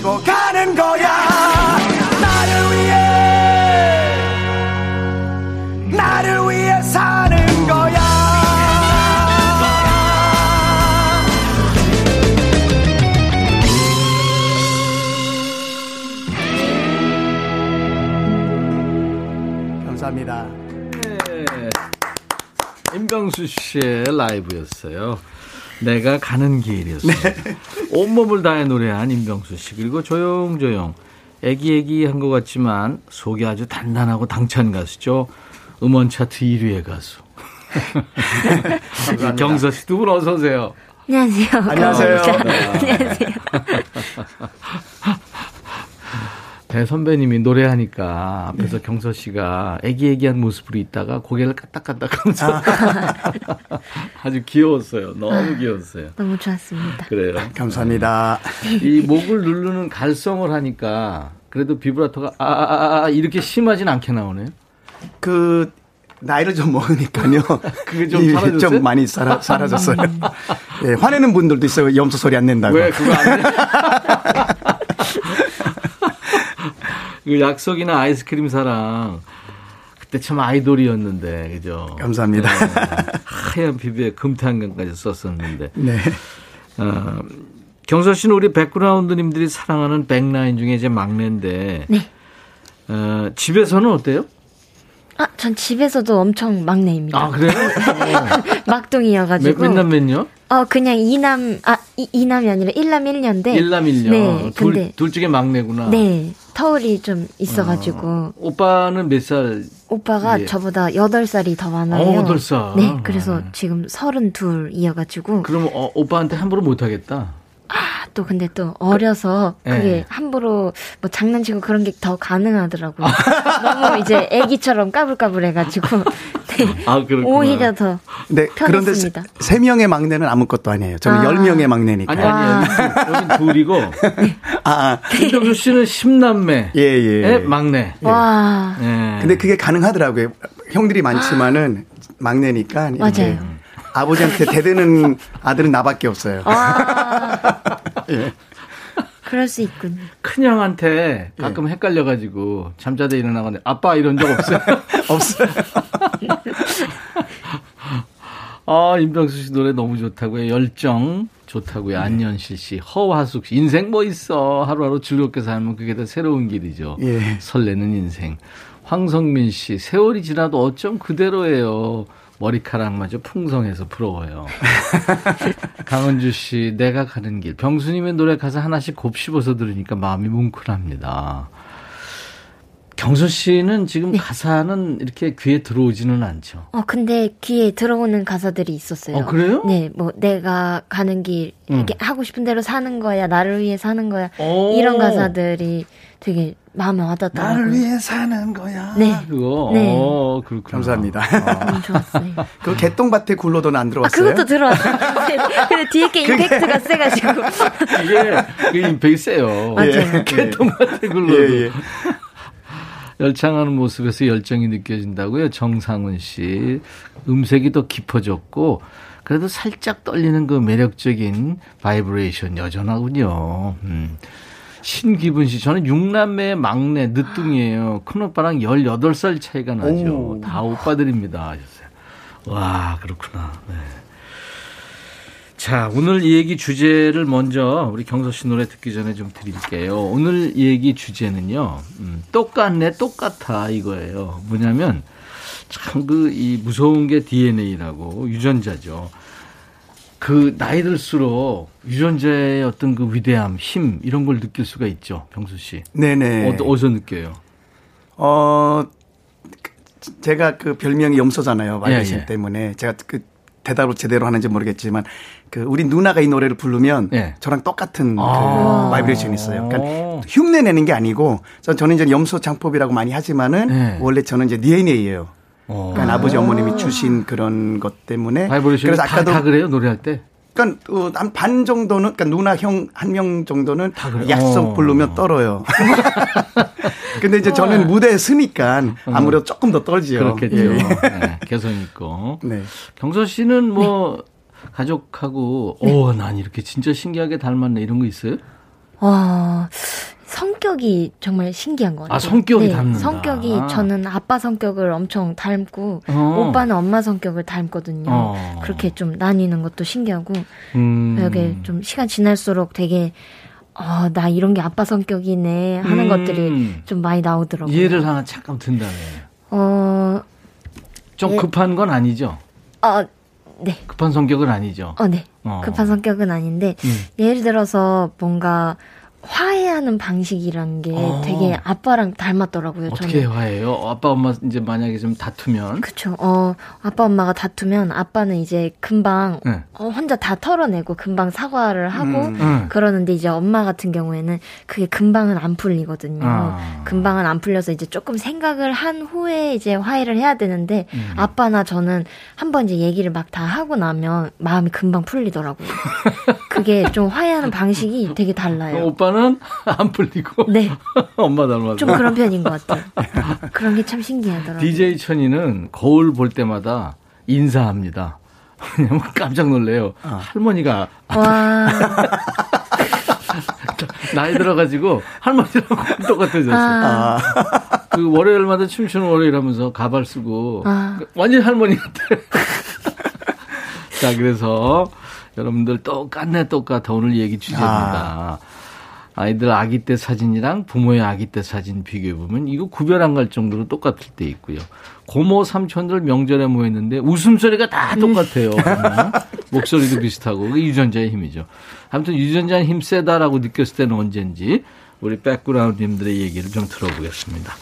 털고 가는 거야 나를 위해 나를 위해 사는 거야 감사합니다. 네. 임병수 씨의 라이브였어요. 내가 가는 길이었어요. 온몸을 다해 노래한 임병수 씨 그리고 조용조용 애기애기한 것 같지만 속이 아주 단단하고 당찬 가수죠. 음원 차트 1위의 가수. 경서 씨 두 분 어서 오세요. 안녕하세요. 안녕하세요. 안녕하세요. 배 선배님이 노래하니까 앞에서 경서 씨가 애기애기한 모습으로 있다가 고개를 까딱까딱 하면서 아주 귀여웠어요. 너무 귀여웠어요. 너무 좋았습니다. 그래요. 감사합니다. 이 목을 누르는 갈성을 하니까 그래도 비브라토가 아, 아, 아 이렇게 심하진 않게 나오네요. 그 나이를 좀 먹으니까요. 그게 좀 이- 사라졌어요? 좀 많이 사라, 사라졌어요. 예, 화내는 분들도 있어요. 염소 소리 안 낸다고. 왜 그거 안 돼? 그 약속이나 아이스크림 사랑 그때 참 아이돌이었는데 그죠? 감사합니다. 네. 하얀 피부에 금탄강까지 썼었는데 네. 어, 경서 씨는 우리 백그라운드님들이 사랑하는 백라인 중에 이제 막내인데 네. 어, 집에서는 어때요? 아, 전 집에서도 엄청 막내입니다. 아 그래요? 막둥이여가지고. 몇, 몇 남, 몇녀? 어, 그냥 이남, 아, 이, 이남이 아니라 일남 일녀인데. 일남 일녀. 네. 둘, 근데, 둘 중에 막내구나. 네. 터울이 좀 있어가지고. 오빠는 몇 살? 오빠가 예. 저보다 8살이 더 많아요. 어, 여덟 살. 네. 그래서 지금 32이어가지고. 그러면 어, 오빠한테 함부로 못하겠다. 아, 또 근데 또 어려서 그게 네. 함부로 뭐 장난치고 그런 게 더 가능하더라고요. 너무 이제 애기처럼 까불까불해가지고. 네. 아. 오히려 더. 네, 그런데 세, 편했습니다. 세 명의 막내는 아무것도 아니에요. 저는 아. 열 명의 막내니까. 아니, 아니, 여기, 여기 둘이고. 아, 아, 김정수 씨는 10남매. 예, 예. 막내. 와. 예. 근데 그게 가능하더라고요. 형들이 많지만은 막내니까. 이렇게 맞아요. 아버지한테 대드는 아들은 나밖에 없어요. 와. 예. 그럴 수 있군요. 큰형한테 가끔 헷갈려가지고 잠자다 일어나가는데 아빠 이런 적 없어요? 없어요. 아, 임병수 씨 노래 너무 좋다고요. 열정 좋다고요. 안현실 씨, 허화숙 씨. 인생 뭐 있어. 하루하루 즐겁게 살면 그게 더 새로운 길이죠. 예. 설레는 인생. 황성민 씨, 세월이 지나도 어쩜 그대로예요. 머리카락마저 풍성해서 부러워요. 강은주 씨, 내가 가는 길. 병수님의 노래 가사 하나씩 곱씹어서 들으니까 마음이 뭉클합니다. 경서 씨는 지금 가사는 이렇게 귀에 들어오지는 않죠. 어, 근데 귀에 들어오는 가사들이 있었어요. 어, 그래요? 네, 뭐, 내가 가는 길, 이렇게 하고 싶은 대로 사는 거야, 나를 위해 사는 거야. 오. 이런 가사들이 되게 마음에 와닿더라고요. 나를 위해 사는 거야. 네. 그거. 네. 어, 그렇구나. 감사합니다. 너무 좋았어요. 그 개똥밭에 굴러도는 안 아, 들어왔어요? 그것도 들어왔어요. 근데 뒤에 게 임팩트가 세가지고. 이게, 이게 임팩이 세요. 맞아요. 예. 개똥밭에 굴러도. 예, 예. 열창하는 모습에서 열정이 느껴진다고요. 정상훈 씨. 음색이 더 깊어졌고, 그래도 살짝 떨리는 그 매력적인 바이브레이션 여전하군요. 음. 신기분 씨, 저는 6남매의 막내, 늦둥이에요. 큰오빠랑 18살 차이가 나죠. 오. 다 오빠들입니다. 하셨어요. 와, 그렇구나. 네. 자, 오늘 이 얘기 주제를 먼저 우리 경서 씨 노래 듣기 전에 좀 드릴게요. 오늘 이 얘기 주제는요, 음, 똑같네, 똑같아, 이거예요. 뭐냐면, 참 그, 이 무서운 게 DNA라고, 유전자죠. 그, 나이 들수록 유전자의 어떤 그 위대함, 힘, 이런 걸 느낄 수가 있죠, 병수 씨. 네네. 어, 어디서 느껴요? 어, 그, 제가 그 별명이 염소잖아요. 바이브레이션 예, 예. 때문에. 제가 그 대답을 제대로 하는지 모르겠지만 그 우리 누나가 이 노래를 부르면 예. 저랑 똑같은 아. 그 바이브레이션이 있어요. 오. 그러니까 흉내 내는 게 아니고 전- 저는 이제 염소 창법이라고 많이 하지만은 예. 원래 저는 이제 DNA예요. 어. 그러니까 아버지 어머님이 주신 그런 것 때문에 바이브레이션 그래서 다, 아까도 다 그래요, 노래할 때? 그러니까 어, 한반 정도는 그러니까 누나 형 한 명 정도는 그래요? 약속 어. 부르면 떨어요. 근데 이제 저는 무대에 서니까 아무래도 조금 더 떨지요. 그렇겠죠. 예. 네, 개성 있고. 네. 경서 씨는 뭐 가족하고 오, 난 이렇게 진짜 신기하게 닮았네 이런 거 있어요? 와, 성격이 정말 신기한 것 같아요. 아, 성격이 닮는다. 성격이 저는 아빠 성격을 엄청 닮고 어. 오빠는 엄마 성격을 닮거든요. 어. 그렇게 좀 나뉘는 것도 신기하고 음. 이게 좀 시간 지날수록 되게 어, 나 이런 게 아빠 성격이네 하는 음. 것들이 좀 많이 나오더라고요. 예를 하나 잠깐 든다네. 어, 좀 예. 급한 건 아니죠? 어, 네. 급한 성격은 아니죠? 어, 네. 어. 급한 성격은 아닌데 음. 예를 들어서 뭔가 화해하는 방식이란 게 어. 되게 아빠랑 닮았더라고요. 어떻게 저는. 화해요? 아빠 엄마 이제 만약에 좀 다투면 그쵸. 어, 아빠 엄마가 다투면 아빠는 이제 금방 네. 어, 혼자 다 털어내고 금방 사과를 하고 음. 음. 그러는데 이제 엄마 같은 경우에는 그게 금방은 안 풀리거든요. 아. 금방은 안 풀려서 이제 조금 생각을 한 후에 이제 화해를 해야 되는데 음. 아빠나 저는 한번 이제 얘기를 막 다 하고 나면 마음이 금방 풀리더라고요. 그게 좀 화해하는 방식이 되게 달라요. 오빠 는 안 풀리고 네. 엄마 닮아서 좀 그런 편인 것 같아요. 그런 게 참 신기하더라고요. DJ 천이는 거울 볼 때마다 인사합니다. 왜냐면 깜짝 놀래요. 아. 할머니가 와. 나이 들어가지고 할머니랑 똑같아졌어. 아. 그 월요일마다 춤추는 월요일 하면서 가발 쓰고 아. 완전 할머니 같아. 자, 그래서 여러분들 똑같네 똑같아 오늘 얘기 주제입니다. 아 이들 아기 때 사진이랑 부모의 아기 때 사진 비교해 보면 이거 구별 안 갈 정도로 똑같을 때 있고요. 고모 삼촌들 명절에 모였는데 웃음소리가 다 똑같아요. 어? 목소리도 비슷하고 그게 유전자의 힘이죠. 아무튼 유전자의 힘 세다라고 느꼈을 때는 언젠지 우리 백그라운드님들의 얘기를 좀 들어보겠습니다.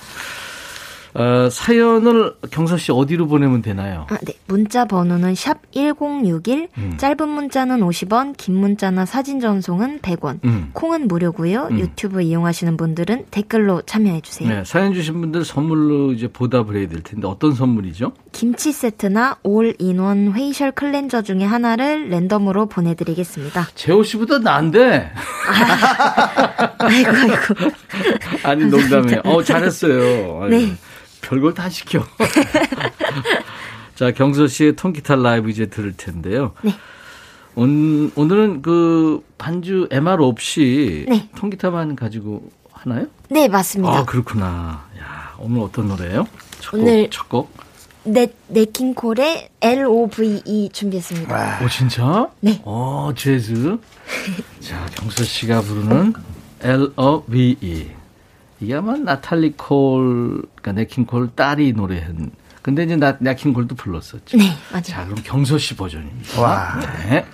어, 사연을 경서 씨 어디로 보내면 되나요? 아, 네. 문자 번호는 샵 1061, 음. 짧은 문자는 50원, 긴 문자나 사진 전송은 100원. 음. 콩은 무료고요. 음. 유튜브 이용하시는 분들은 댓글로 참여해 주세요. 네, 사연 주신 분들 선물로 이제 보답을 해야 될 텐데 어떤 선물이죠? 김치 세트나 all-in-one facial cleanser 중에 하나를 랜덤으로 보내 드리겠습니다. 재호 씨보다 나은데. 아이고 아이고. 아니 농담이에요. 어 잘했어요. 네. 별걸 다 시켜. 자 경서 씨의 통기타 라이브 이제 들을 텐데요. 네. 온, 오늘은 그 반주 MR 없이 네. 통기타만 가지고 하나요? 네 맞습니다. 아 그렇구나. 야 오늘 어떤 노래예요? 첫 곡, 오늘- 첫 곡. 네 네킹콜의 L.O.V.E 준비했습니다. 오 진짜? 네. 어 재즈. 자 경서 씨가 부르는 L.O.V.E. 이게 아마 나탈리 콜, 그러니까 네킹 콜 딸이 노래한. 근데 이제 나, 네킹 콜도 불렀었죠. 네 맞아요. 자 그럼 경서 씨 버전입니다. 와. 네.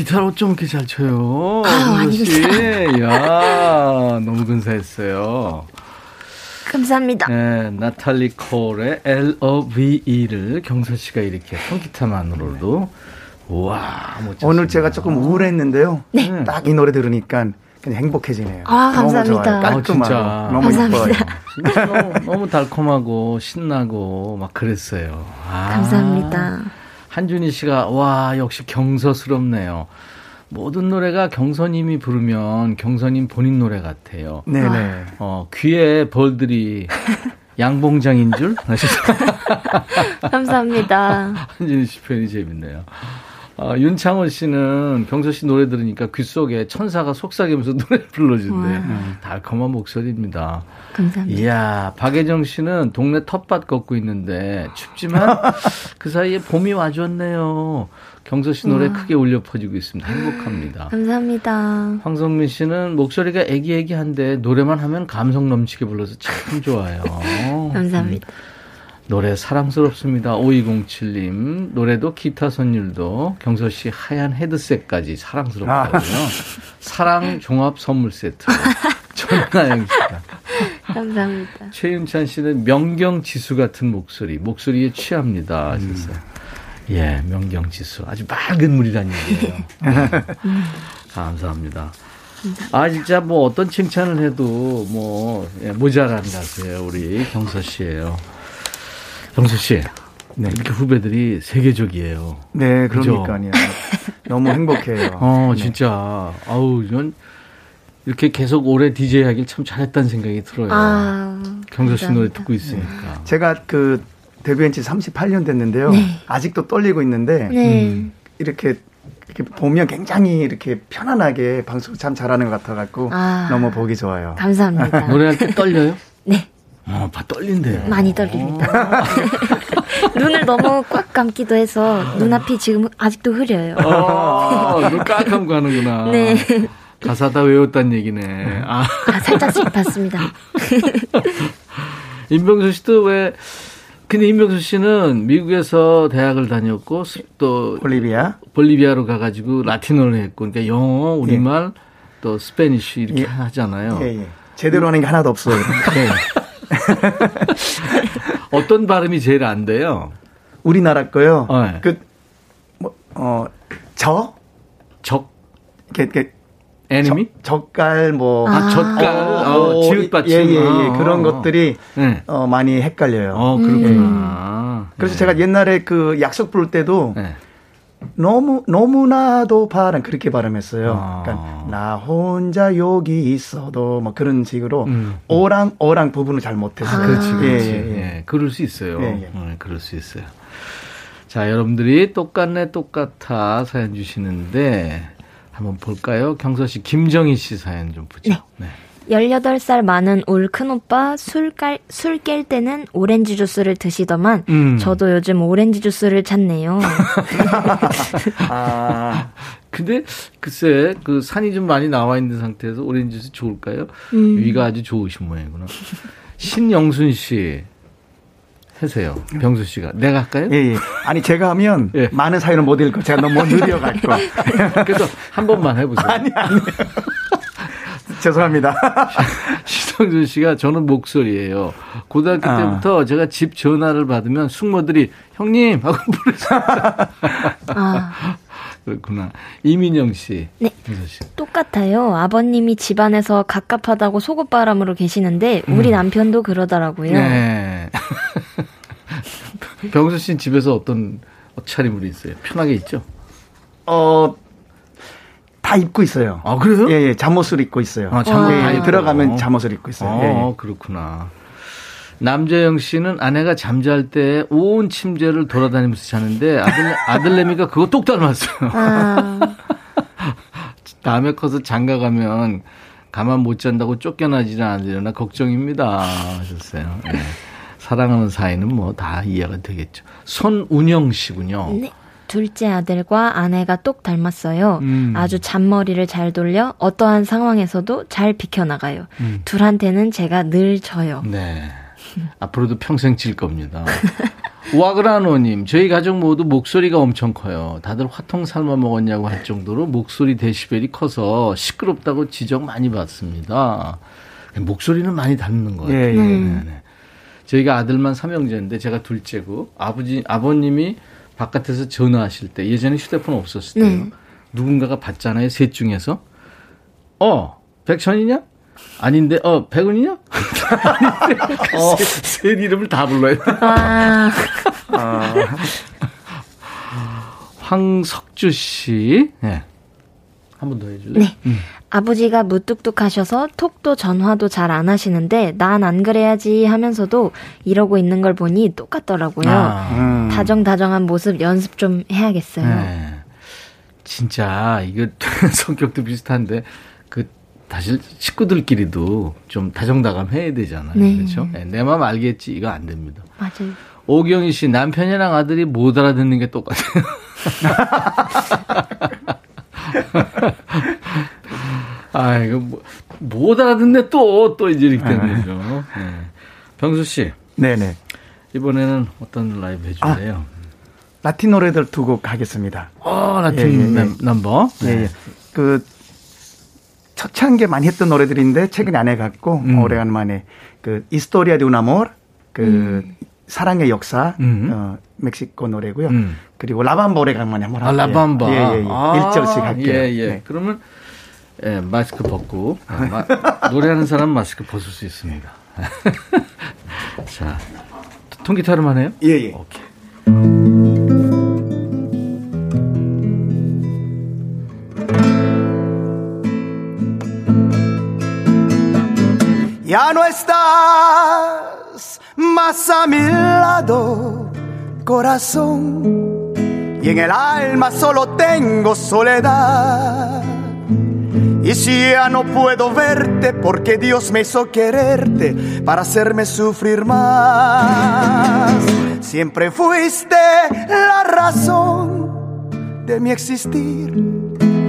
기타를 어쩜 이렇게 잘 쳐요? 아, 씨, 야 너무 근사했어요. 감사합니다. 네, 나탈리 콜의 L-O-V-E를 경서 씨가 이렇게 통기타만으로도 우와 멋졌습니다. 오늘 제가 조금 우울했는데요. 네. 딱 이 노래 들으니까 그냥 행복해지네요. 아, 너무 감사합니다. 좋아요. 깔끔하고 아, 진짜. 너무 감사합니다. 너무, 너무 달콤하고 신나고 막 그랬어요. 아, 감사합니다. 한준희 씨가 와 역시 경서스럽네요. 모든 노래가 경서님이 부르면 경서님 본인 노래 같아요. 네네. 어 귀에 벌들이 양봉장인 줄 감사합니다. 한준희 씨 표현이 재밌네요. 아, 윤창원 씨는 경서 씨 노래 들으니까 귀 속에 천사가 속삭이면서 노래 불러준대요. 달콤한 목소리입니다. 감사합니다. 이야, 박예정 씨는 동네 텃밭 걷고 있는데 춥지만 그 사이에 봄이 와줬네요. 경서 씨 노래 크게 울려 퍼지고 있습니다. 행복합니다. 감사합니다. 황성민 씨는 목소리가 애기애기한데 노래만 하면 감성 넘치게 불러서 참 좋아요. 감사합니다. 노래 사랑스럽습니다. 5207님. 노래도 기타 선율도 경서 씨 하얀 헤드셋까지 사랑스럽다고요. 사랑 종합 선물 세트. 전나영 씨가. 감사합니다. 최윤찬 씨는 명경 지수 같은 목소리, 목소리에 취합니다. 하셨어요. 예, 명경 지수. 아주 맑은 물이란 얘기예요. 음. 감사합니다. 아, 진짜 뭐 어떤 칭찬을 해도 뭐, 예, 모자란 가수예요. 우리 경서 씨예요. 경서 씨. 네. 이렇게 후배들이 세계적이에요. 네? 그러니까요. 너무 행복해요. 어, 진짜. 아우, 이건 이렇게 계속 오래 DJ 하길 참 잘했다는 생각이 들어요. 아, 경서 씨 노래. 듣고 있으니까. 제가 그 데뷔한 지 38년 됐는데요. 네. 아직도 떨리고 있는데 네. 이렇게 이렇게 보면 굉장히 이렇게 편안하게 방송 참 잘하는 것 같아갖고 아. 너무 보기 좋아요. 감사합니다. 노래할 때 떨려요? 네. 어, 봐, 떨린대요. 많이 떨립니다. 눈을 너무 꽉 감기도 해서 눈앞이 지금 아직도 흐려요. 어, 눈 깍하고 가는구나. 네. 가사 다 외웠단 얘기네. 아, 아, 살짝씩 봤습니다. 임병수 씨도 왜, 근데 임병수 씨는 미국에서 대학을 다녔고, 스- 또, 볼리비아. 볼리비아로 가가지고 라틴어를 했고, 그러니까 영어, 우리말, 또 Spanish 이렇게 예. 하잖아요. 예, 예. 제대로 하는 게 하나도 없어요. 네. 어떤 발음이 제일 안 돼요? 우리나라 거요. 네. 그, 뭐, 어, 저? 적, 이렇게, 이렇게 애니미? 젓- 젓갈, 뭐. 아, 젓갈, 어, 지읒 받침. 예, 예, 예. 어, 그런 어. 것들이, 네. 어, 많이 헷갈려요. 어, 그렇구나. 그래서 네. 제가 옛날에 그 약속 부를 때도 네. 너무 너무나도 발음 그렇게 발음했어요. 아. 그러니까 나 혼자 여기 있어도 뭐 그런 식으로 음. 오랑 어랑 부분을 잘 못해서. 아, 그렇지, 그렇지. 예, 예, 예, 예. 그럴 수 있어요. 예, 예. 네, 그럴 수 있어요. 자, 여러분들이 똑같네, 똑같아 사연 주시는데, 한번 볼까요? 경서 씨, 김정희 씨 사연 좀 보죠. 네. 18살 많은 울 큰오빠 술, 깔, 술깰 때는 오렌지 주스를 드시더만 음. 저도 요즘 오렌지 주스를 찾네요. 아, 근데, 글쎄, 그 산이 좀 많이 나와 있는 상태에서 오렌지 주스 좋을까요? 음. 위가 아주 좋으신 모양이구나. 신영순 씨, 하세요. 병수 씨가. 내가 할까요? 예, 예. 아니 제가 하면 예. 많은 사연을 못 읽고 제가 너무 느려갖고 그래서 한 번만 해보세요. 아니 아니. 죄송합니다. 시성준 씨가 저는 목소리예요. 고등학교 아. 때부터 제가 집 전화를 받으면 숙모들이 형님 하고 부르셔. 아, 그렇구나. 이민영 씨. 네. 씨. 똑같아요. 아버님이 집안에서 갑갑하다고 속옷바람으로 계시는데 우리 남편도 그러더라고요. 음. 네. 병수 씨는 집에서 어떤 차림으로 있어요? 편하게 있죠? 어, 다 입고 있어요. 아, 그래요? 예, 예. 잠옷을 입고 있어요. 아, 잠옷 예, 다 예. 들어가면 잠옷을 입고 있어요. 어, 예, 예. 그렇구나. 남재영 씨는 아내가 잠잘 때 온 침대를 돌아다니면서 자는데 아들, 아들내미가 그거 똑 닮았어요. 아, 다음에 커서 장가 가면 가만 못 잔다고 쫓겨나지는 않으려나 걱정입니다. 하셨어요. 네. 사랑하는 사이는 뭐 다 이해가 되겠죠. 손운영 씨군요. 네. 둘째 아들과 아내가 똑 닮았어요. 음. 아주 잔머리를 잘 돌려 어떠한 상황에서도 잘 비켜나가요. 음. 둘한테는 제가 늘 져요. 네. 앞으로도 평생 질 겁니다. 와그라노님, 저희 가족 모두 목소리가 엄청 커요. 다들 화통 삶아 먹었냐고 할 정도로 목소리 데시벨이 커서 시끄럽다고 지적 많이 받습니다. 목소리는 많이 닮는 거예요. 예, 예. 네 네. 저희가 아들만 삼형제인데 제가 둘째고 아버지 아버님이 바깥에서 전화하실 때 예전에 휴대폰 없었을 때요. 네. 누군가가 받잖아요. 셋 중에서 어 백천이냐? 아닌데 어 백은이냐? 어, 셋 이름을 다 불러요. 아, 황석주 씨, 네. 한 번 더 해줄래? 네. 아버지가 무뚝뚝하셔서 톡도 전화도 잘 안 하시는데 난 안 그래야지 하면서도 이러고 있는 걸 보니 똑같더라고요. 아, 음. 다정다정한 모습 연습 좀 해야겠어요. 네. 진짜 이거 성격도 비슷한데 그 사실 식구들끼리도 좀 다정다감 해야 되잖아요. 네. 그렇죠? 네, 내 마음 알겠지 이거 안 됩니다. 맞아요. 오경희 씨 남편이랑 아들이 못 알아듣는 게 똑같아요. 아 이거 뭐, 못 알아듣네 또 또 이제 이렇게 되는 거죠. 네. 병수 씨 네네. 이번에는 어떤 라이브 해줄래요? 라틴 노래들 두 곡 하겠습니다. 어 라틴 예, 예, 예. 넘- 넘버. 네. 예, 예. 그, 게 많이 했던 노래들인데, 최근에 안 해갖고, 음. 오래간만에, 그, Historia de un amor, 그, 사랑의 역사, 음. 어, 멕시코 노래고요. 음. 그리고 라밤바 오래간만에 한번 아, 할게요. 라밤바. 예, 예, 예. 아, 1절씩 할게요. 예, 예. 네. 그러면, 예, 마스크 벗고, 아, 마- 노래하는 사람 마스크 벗을 수 있습니다. 자, 통기타로만 해요? 예, 예. 오케이. Ya no estás más a mi lado, corazón. Y en el alma solo tengo soledad. Y si ya no puedo verte porque Dios me hizo quererte para hacerme sufrir más. Siempre fuiste la razón de mi existir.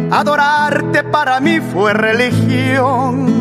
Adorarte para mí fue religión.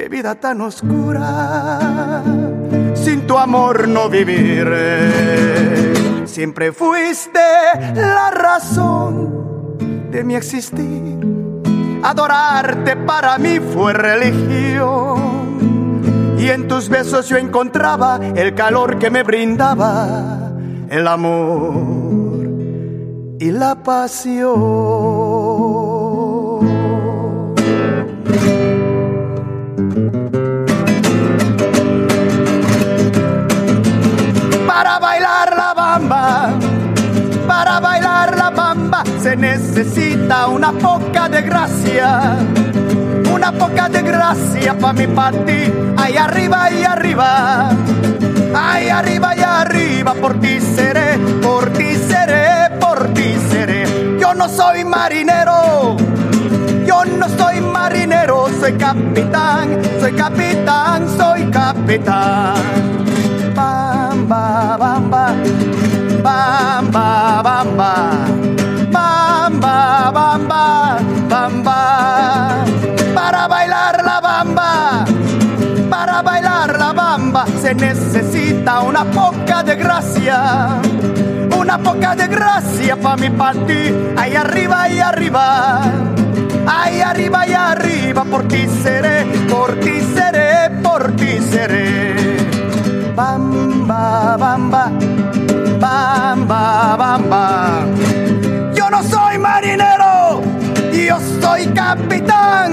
qué vida tan oscura, sin tu amor no viviré. Siempre fuiste la razón de mi existir. Adorarte para mí fue religión. Y en tus besos yo encontraba el calor que me brindaba, el amor y la pasión. Para bailar la bamba, para bailar la bamba se necesita una poca de gracia, una poca de gracia pa' mi pa' ti, ahí arriba, ahí arriba, ahí arriba, ahí arriba, por ti seré, por ti seré, por ti seré. Yo no soy marinero, yo no soy marinero, soy capitán, soy capitán, soy capitán. Bamba, bamba, bamba, bamba, bamba, bamba, bamba. Para bailar la bamba, para bailar la bamba se necesita una poca de gracia. Una poca de gracia pa' mi pa' ti, ahí arriba, ahí arriba. Ahí arriba y arriba, por ti seré, por ti seré, por ti seré. Bamba, bamba, bamba, bamba. Yo no soy marinero, yo soy capitán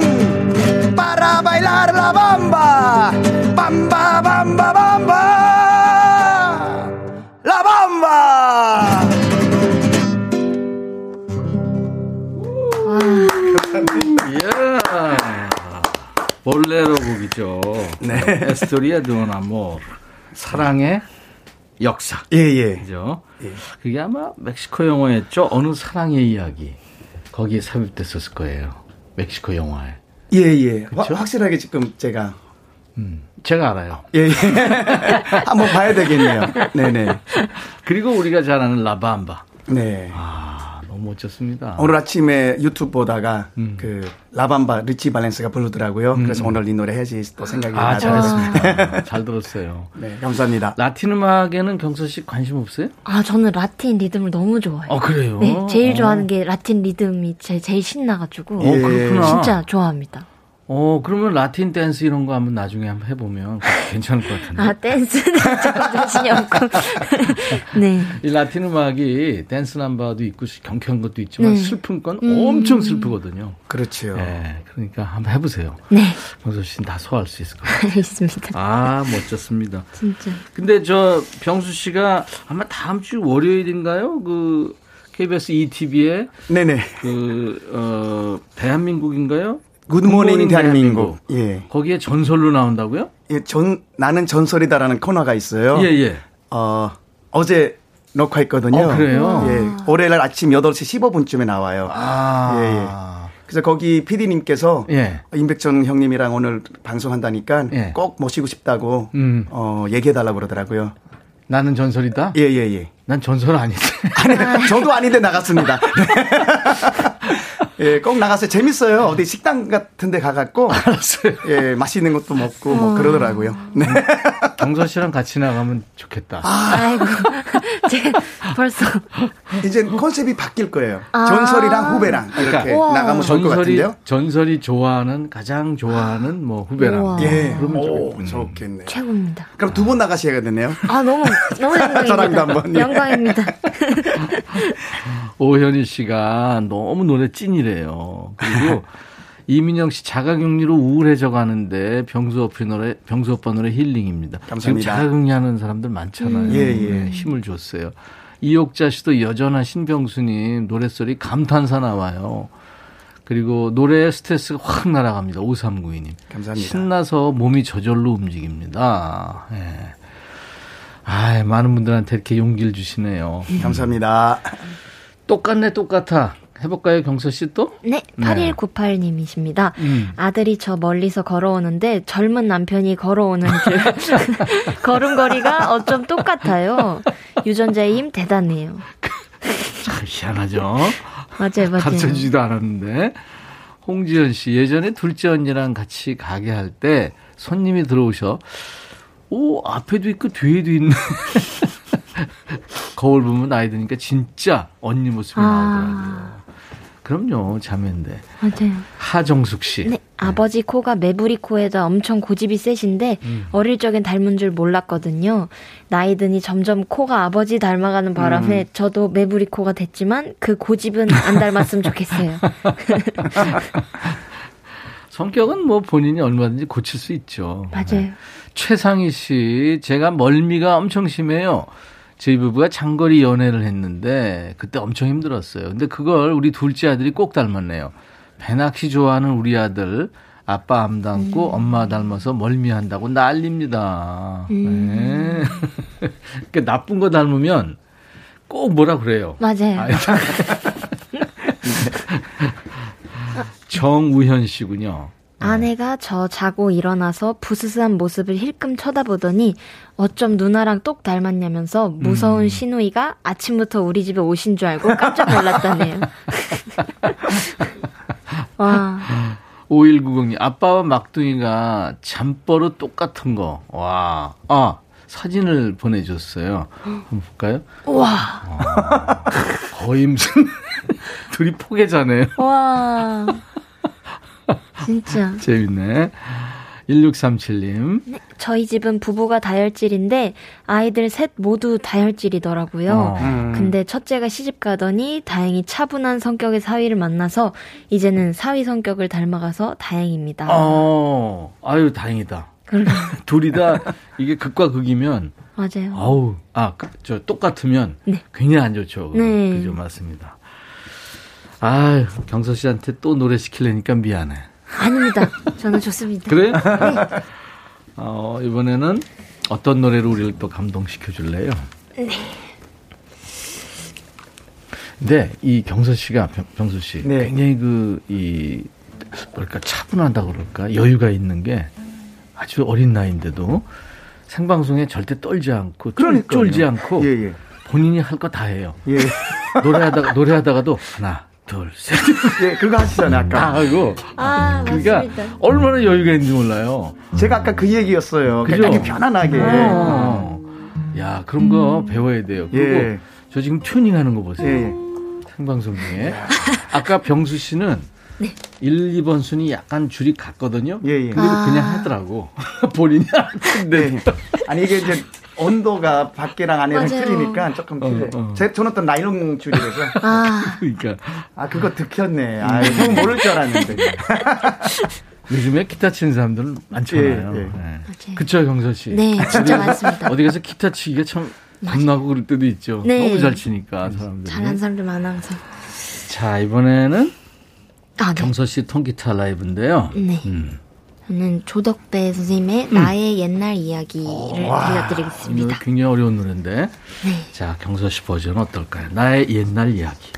para bailar la bamba. Bamba, bamba, bamba. La bamba. 이야. 볼레로 곡이죠. 네. 에스토리아 드온 아모. 사랑의 역사. 예, 예. 그죠? 그게 아마 멕시코 영화였죠. 어느 사랑의 이야기. 거기에 삽입됐었을 거예요. 멕시코 영화에. 예, 예. 화-? 확실하게 지금 제가 제가 알아요. 예, 예. 한번 봐야 되겠네요. 네네. 그리고 우리가 잘 아는 라밤바. 네. 아, 너무 멋졌습니다. 오늘 아침에 유튜브 보다가 음. 그 라밤바 리치 발렌스가 부르더라고요. 그래서 오늘 이 노래 해야지 또 생각이 아. 잘했습니다. 잘 들었어요. 네, 감사합니다. 라틴 음악에는 경서 씨 관심 없어요? 아, 저는 라틴 리듬을 너무 좋아해요. 어, 그래요? 네, 제일 어. 좋아하는 게 라틴 리듬이 제, 제일 신나가지고. 어, 그렇구나. 진짜 좋아합니다. 어, 그러면 라틴 댄스 이런 거 한번 나중에 한번 해보면 괜찮을 것 같은데. 아, 댄스는 조금 자신이 없고. 네. 이 라틴 음악이 댄스 남바도 있고 경쾌한 것도 있지만 네. 슬픈 건 음. 엄청 슬프거든요. 그렇죠. 네, 그러니까 한번 해보세요. 네. 경서 씨는 다 소화할 수 있을 것 같아요. 알겠습니다. 아, 멋졌습니다. 진짜. 근데 저 병수 씨가 아마 다음 주 월요일인가요? 그 KBS ETV에 네네. 그 어, 대한민국인가요? 굿모닝 대한민국. 예. 거기에 전설로 나온다고요? 예, 전 나는 전설이다라는 코너가 있어요. 예, 예. 어, 어제 녹화했거든요. 어, 그래요? 예. 월요일 아침 8시 15분쯤에 나와요. 아. 예, 예. 그래서 거기 PD님께서 예. 임백천 형님이랑 오늘 방송한다니까 예. 꼭 모시고 싶다고 음. 어, 얘기해달라고 그러더라고요. 나는 전설이다? 예, 예, 예. 난 전설 아니지. 아니, 저도 아닌데 나갔습니다. 예, 꼭 나가서 재밌어요. 어디 식당 같은 데 가갖고. 알았어요. 예, 맛있는 것도 먹고 뭐 그러더라고요. 네. 경서 씨랑 같이 나가면 좋겠다. 아 이고. 제가 벌써. 이제 컨셉이 바뀔 거예요. 아. 전설이랑 후배랑 이렇게 그러니까 나가면 좋을 것 전설이 같은데요. 전설이 좋아하는 가장 좋아하는 뭐 후배랑 우와. 예, 그러면 오, 좀- 좋겠네. 최고입니다. 그럼 두 번 나가셔야겠네요. 아, 너무, 너무 사랑도 영광입니다. 한번, 예. 영광입니다. 오현희 씨가 너무 노래 찐이래요. 그리고 이민영 씨 자가격리로 우울해져 가는데 병수 오빠 노래 병수 오빠 노래 힐링입니다. 지금 감사합니다. 자가격리 하는 사람들 많잖아요. 예, 예. 네, 힘을 줬어요. 이옥자 씨도 여전한 신병수님 노랫소리 감탄사 나와요. 그리고 노래 스트레스가 확 날아갑니다. 5392님. 감사합니다. 신나서 몸이 저절로 움직입니다. 예. 아, 많은 분들한테 이렇게 용기를 주시네요. 감사합니다. 똑같네, 똑같아. 해볼까요, 경서 씨 또? 네, 네. 8198님이십니다. 음. 아들이 저 멀리서 걸어오는데 젊은 남편이 걸어오는 줄. 걸음걸이가 어쩜 똑같아요. 유전자의 힘 대단해요. 참 희한하죠? 맞아요, 맞아요. 가르쳐 주지도 않았는데. 홍지연 씨, 예전에 둘째 언니랑 같이 가게 할 때 손님이 들어오셔. 오, 앞에도 있고 뒤에도 있네. 거울 보면 나이 드니까 진짜 언니 모습이 아. 나오더라고요. 그럼요, 자매인데. 맞아요. 하정숙 씨. 네, 아버지 코가 메부리 코에다 엄청 고집이 세신데 음. 어릴 적엔 닮은 줄 몰랐거든요. 나이 드니 점점 코가 아버지 닮아가는 바람에 음. 저도 메부리 코가 됐지만 그 고집은 안 닮았으면 좋겠어요. 성격은 뭐 본인이 얼마든지 고칠 수 있죠. 맞아요. 최상희 씨, 제가 멀미가 엄청 심해요. 저희 부부가 장거리 연애를 했는데 그때 엄청 힘들었어요. 근데 그걸 우리 둘째 아들이 꼭 닮았네요. 배낚시 좋아하는 우리 아들 아빠 암 닮고 엄마 닮아서 멀미한다고 난립니다. 네. 그러니까 나쁜 거 닮으면 꼭 뭐라 그래요. 맞아요. 아이, 정우현 씨군요. 아내가 저 자고 일어나서 부스스한 모습을 힐끔 쳐다보더니 어쩜 누나랑 똑 닮았냐면서 무서운 음. 시누이가 아침부터 우리 집에 오신 줄 알고 깜짝 놀랐다네요. 와, 5190님, 아빠와 막둥이가 잠버릇 똑같은 거. 와. 아, 사진을 보내줬어요. 한번 볼까요? 와, 거의 무슨, 둘이 포개자네요. 와. 진짜. 재밌네. 1637님. 네, 저희 집은 부부가 다혈질인데 아이들 셋 모두 다혈질이더라고요. 어. 음. 근데 첫째가 시집 가더니 다행히 차분한 성격의 사위를 만나서 이제는 사위 성격을 닮아가서 다행입니다. 어, 아유, 다행이다. 둘이 다 이게 극과 극이면, 맞아요. 아우, 아, 그, 저, 똑같으면 네. 굉장히 안 좋죠. 네. 그죠, 맞습니다. 아유, 경서 씨한테 또 노래 시키려니까 미안해. 아닙니다. 저는 좋습니다. 그래? 어, 이번에는 어떤 노래로 우리를 또 감동시켜 줄래요? 네. 근데 이 경서 씨가 병- 병수 씨 네. 굉장히 그 이 뭐랄까 차분하다 그럴까 여유가 있는 게 아주 어린 나이인데도 생방송에 절대 떨지 않고 쫄, 그러니까요. 쫄지 않고 예, 예. 본인이 할 거 다 해요. 예. 노래하다가 노래하다가도 하나 둘 셋. 예, 그거 하시잖아요, 다 아까. 아, 그러니까 맞습니다. 얼마나 여유가 있는지 몰라요. 제가 아까 그 얘기였어요. 그죠? 굉장히 편안하게. 어. 야 그런 거 배워야 돼요. 그리고 예. 저 지금 튜닝 하는 거 보세요. 예, 예. 생방송 중에. 아까 병수 씨는 네. 1, 2번 순위 약간 줄이 같거든요. 예, 예. 근데 아. 그냥 하더라고. 본인이 하는데. 네. 아니 이게 이제 온도가 밖이랑 안이랑 맞아요. 틀리니까 조금 어, 그래. 어. 제 저는 또 나일론 줄이라서 아, 그러니까 아 그거 들켰네. 아, 형 모를 줄 알았는데. 요즘에 기타 치는 사람들은 많잖아요. 예, 예. 네. 맞아요. 그쵸, 경서 씨? 네, 진짜 많습니다. 어디 가서 기타 치기가 참 겁나고 그럴 때도 있죠. 네. 너무 잘 치니까 사람들이. 잘하는 사람들 많아 항상. 자, 이번에는 아, 네. 경서 씨 통기타 라이브인데요. 네. 음. 저는 조덕배 선생님의 나의 옛날 이야기를 이 들려드리겠습니다. 노래 굉장히 어려운 노래인데. 네. 자, 경서 씨 버전 어떨까요? 나의 옛날 이야기.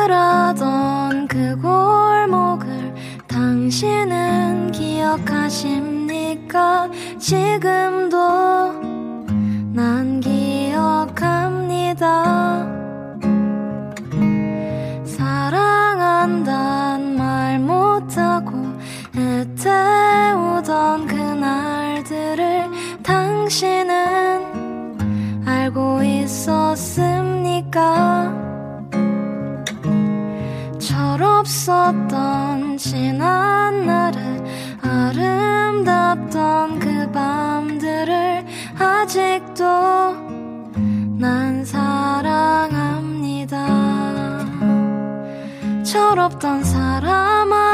쓸쓸하던 그 골목을 당신은 기억하십니까? 지금도 난 기억합니다. 사랑한단 말 못하고 애태우던 그날들을 당신은 알고 있었습니까? 철없었던 지난 날을 아름답던 그 밤들을 아직도 난 사랑합니다. 철없던 사람아,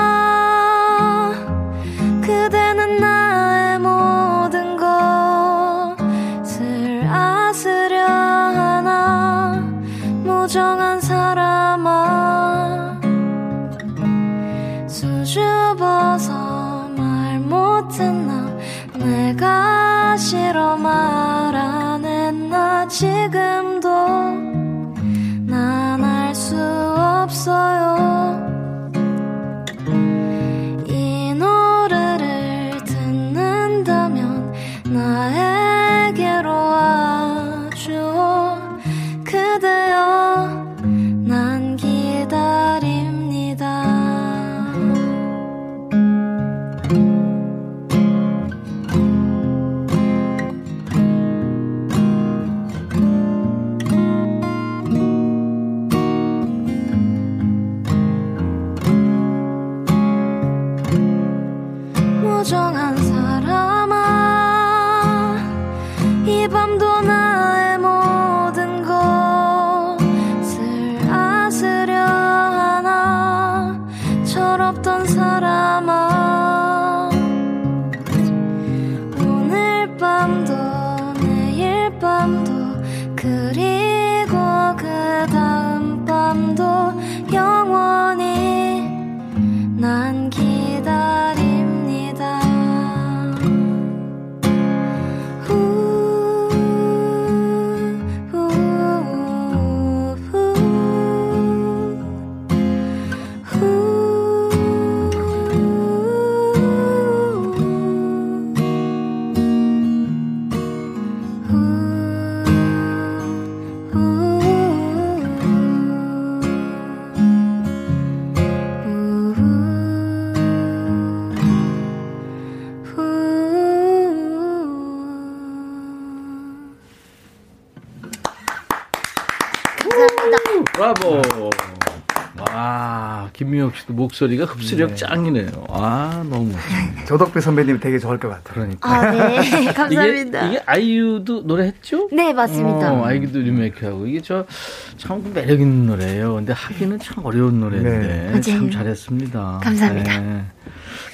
목소리가 흡수력 짱이네요. 아, 너무. 조덕배 선배님 되게 좋을 것 같아요. 그러니까. 아, 네. 이게, 감사합니다. 이게 아이유도 노래했죠? 네, 맞습니다. 어, 아이유도 리메이크하고 이게 저참 매력 있는 노래예요. 근데 하기는 참 어려운 노래인데 네. 참. 잘했습니다. 감사합니다. 네.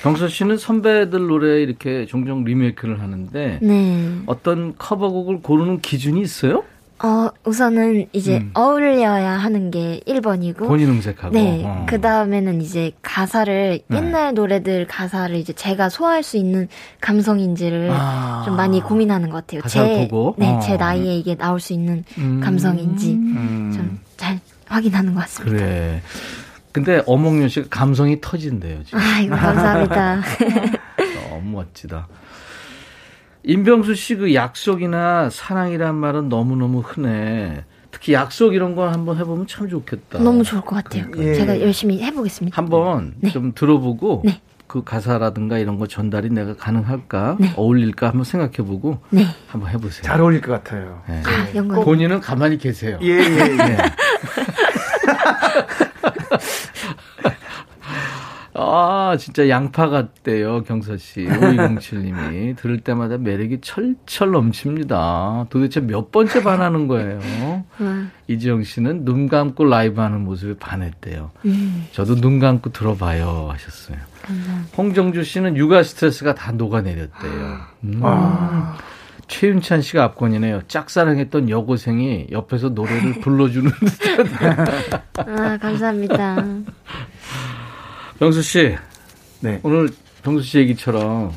경서 씨는 선배들 노래 이렇게 종종 리메이크를 하는데 네. 어떤 커버곡을 고르는 기준이 있어요? 어, 우선은 이제 음. 어울려야 하는 게 1번이고. 본인 음색하고. 네. 어. 그 다음에는 이제 가사를, 네. 옛날 노래들 가사를 이제 제가 소화할 수 있는 감성인지를 아. 좀 많이 고민하는 것 같아요. 제, 보고? 네, 어. 제 나이에 이게 나올 수 있는 음. 감성인지 음. 좀잘 확인하는 것 같습니다. 그래. 근데 어몽윤 씨가 감성이 터진대요, 지금. 아, 이거 감사합니다. 너무 멋지다. 임병수 씨 그 약속이나 사랑이란 말은 너무너무 흔해. 특히 약속 이런 거 한번 해보면 참 좋겠다. 너무 좋을 것 같아요. 예. 제가 열심히 해보겠습니다. 한번 네. 좀 들어보고 네. 그 가사라든가 이런 거 전달이 내가 가능할까 네. 어울릴까 한번 생각해보고 네. 한번 해보세요. 잘 어울릴 것 같아요. 네. 아, 영광. 본인은 가만히 계세요. 예, 예, 예. 네. 아, 진짜 양파 같대요, 경서 씨. 5207님이. 들을 때마다 매력이 철철 넘칩니다. 도대체 몇 번째 반하는 거예요? 와, 이지영 씨는 눈 감고 라이브 하는 모습에 반했대요. 음, 저도 눈 감고 들어봐요. 하셨어요. 감사합니다. 홍정주 씨는 육아 스트레스가 다 녹아내렸대요. 음. 아, 최윤찬 씨가 앞권이네요. 짝사랑했던 여고생이 옆에서 노래를 불러주는 아, 감사합니다. 병수 씨, 네. 오늘 병수 씨 얘기처럼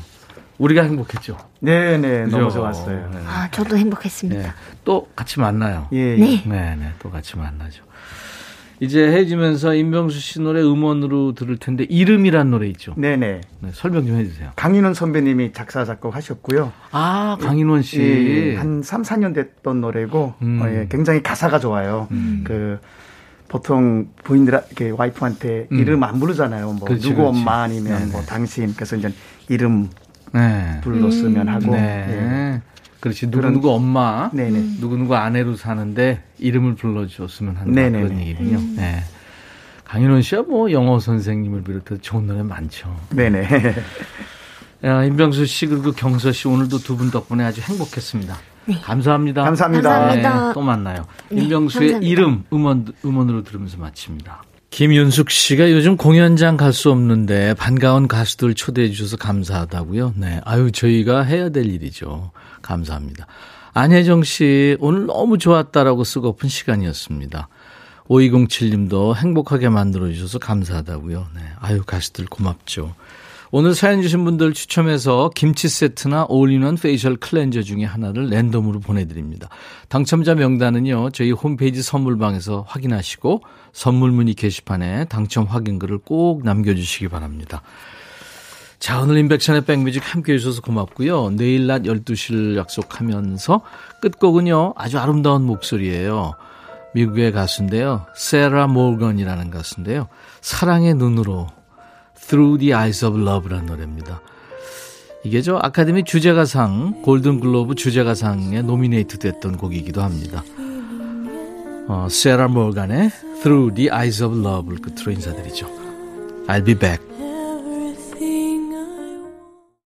우리가 행복했죠. 네, 네. 너무? 좋았어요. 네. 아, 저도 행복했습니다. 네. 또 같이 만나요. 예, 예. 네. 네, 네. 또 같이 만나죠. 이제 해지면서 임병수 씨 노래 음원으로 들을 텐데 이름이란 노래 있죠. 네, 네. 네, 설명 좀 해주세요. 강인원 선배님이 작사 작곡 하셨고요. 아 강인원 씨. 예, 한 3, 4년 됐던 노래고 음. 어, 예, 굉장히 가사가 좋아요. 그 보통 부인들 이렇게 와이프한테 음. 이름 안 부르잖아요. 뭐 그렇지, 누구 그렇지. 엄마 아니면 네네. 뭐 당신 그래서 이제 이름 네. 불렀으면 하고 네. 예. 그렇지. 누구 누구 엄마, 네네. 누구 누구 아내로 사는데 이름을 불러줬으면 한다 네네네. 그런 얘기군요. 네. 강인원 씨야 뭐 영어 선생님을 비롯해서 좋은 노래 많죠. 네네. 야, 임병수 씨 그리고 경서 씨 오늘도 두 분 덕분에 아주 행복했습니다. 감사합니다. 감사합니다. 감사합니다. 네, 또 만나요. 네, 임병수의 감사합니다. 이름 음원 음원으로 들으면서 마칩니다. 김윤숙 씨가 요즘 공연장 갈 수 없는데 반가운 가수들 초대해 주셔서 감사하다고요. 네. 아유, 저희가 해야 될 일이죠. 감사합니다. 안혜정 씨, 오늘 너무 좋았다라고 쓰고픈 시간이었습니다. 5207님도 행복하게 만들어 주셔서 감사하다고요. 네. 아유, 가수들 고맙죠. 오늘 사연 주신 분들 추첨해서 김치 세트나 올인원 facial cleanser 중에 하나를 랜덤으로 보내드립니다. 당첨자 명단은요, 저희 홈페이지 선물방에서 확인하시고 선물 문의 게시판에 당첨 확인글을 꼭 남겨주시기 바랍니다. 자, 오늘 임백천의 백뮤직 함께 해주셔서 고맙고요. 내일 낮 12시를 약속하면서 끝곡은요, 아주 아름다운 목소리예요. 미국의 가수인데요. 세라 모건이라는 가수인데요. 사랑의 눈으로 Through the Eyes of Love라는 노래입니다. 이게 저 아카데미 주제가상, 골든글로브 주제가상에 노미네이트 됐던 곡이기도 합니다. 어, 세라 모건의 Through the Eyes of Love를 끝으로 인사드리죠. I'll be back.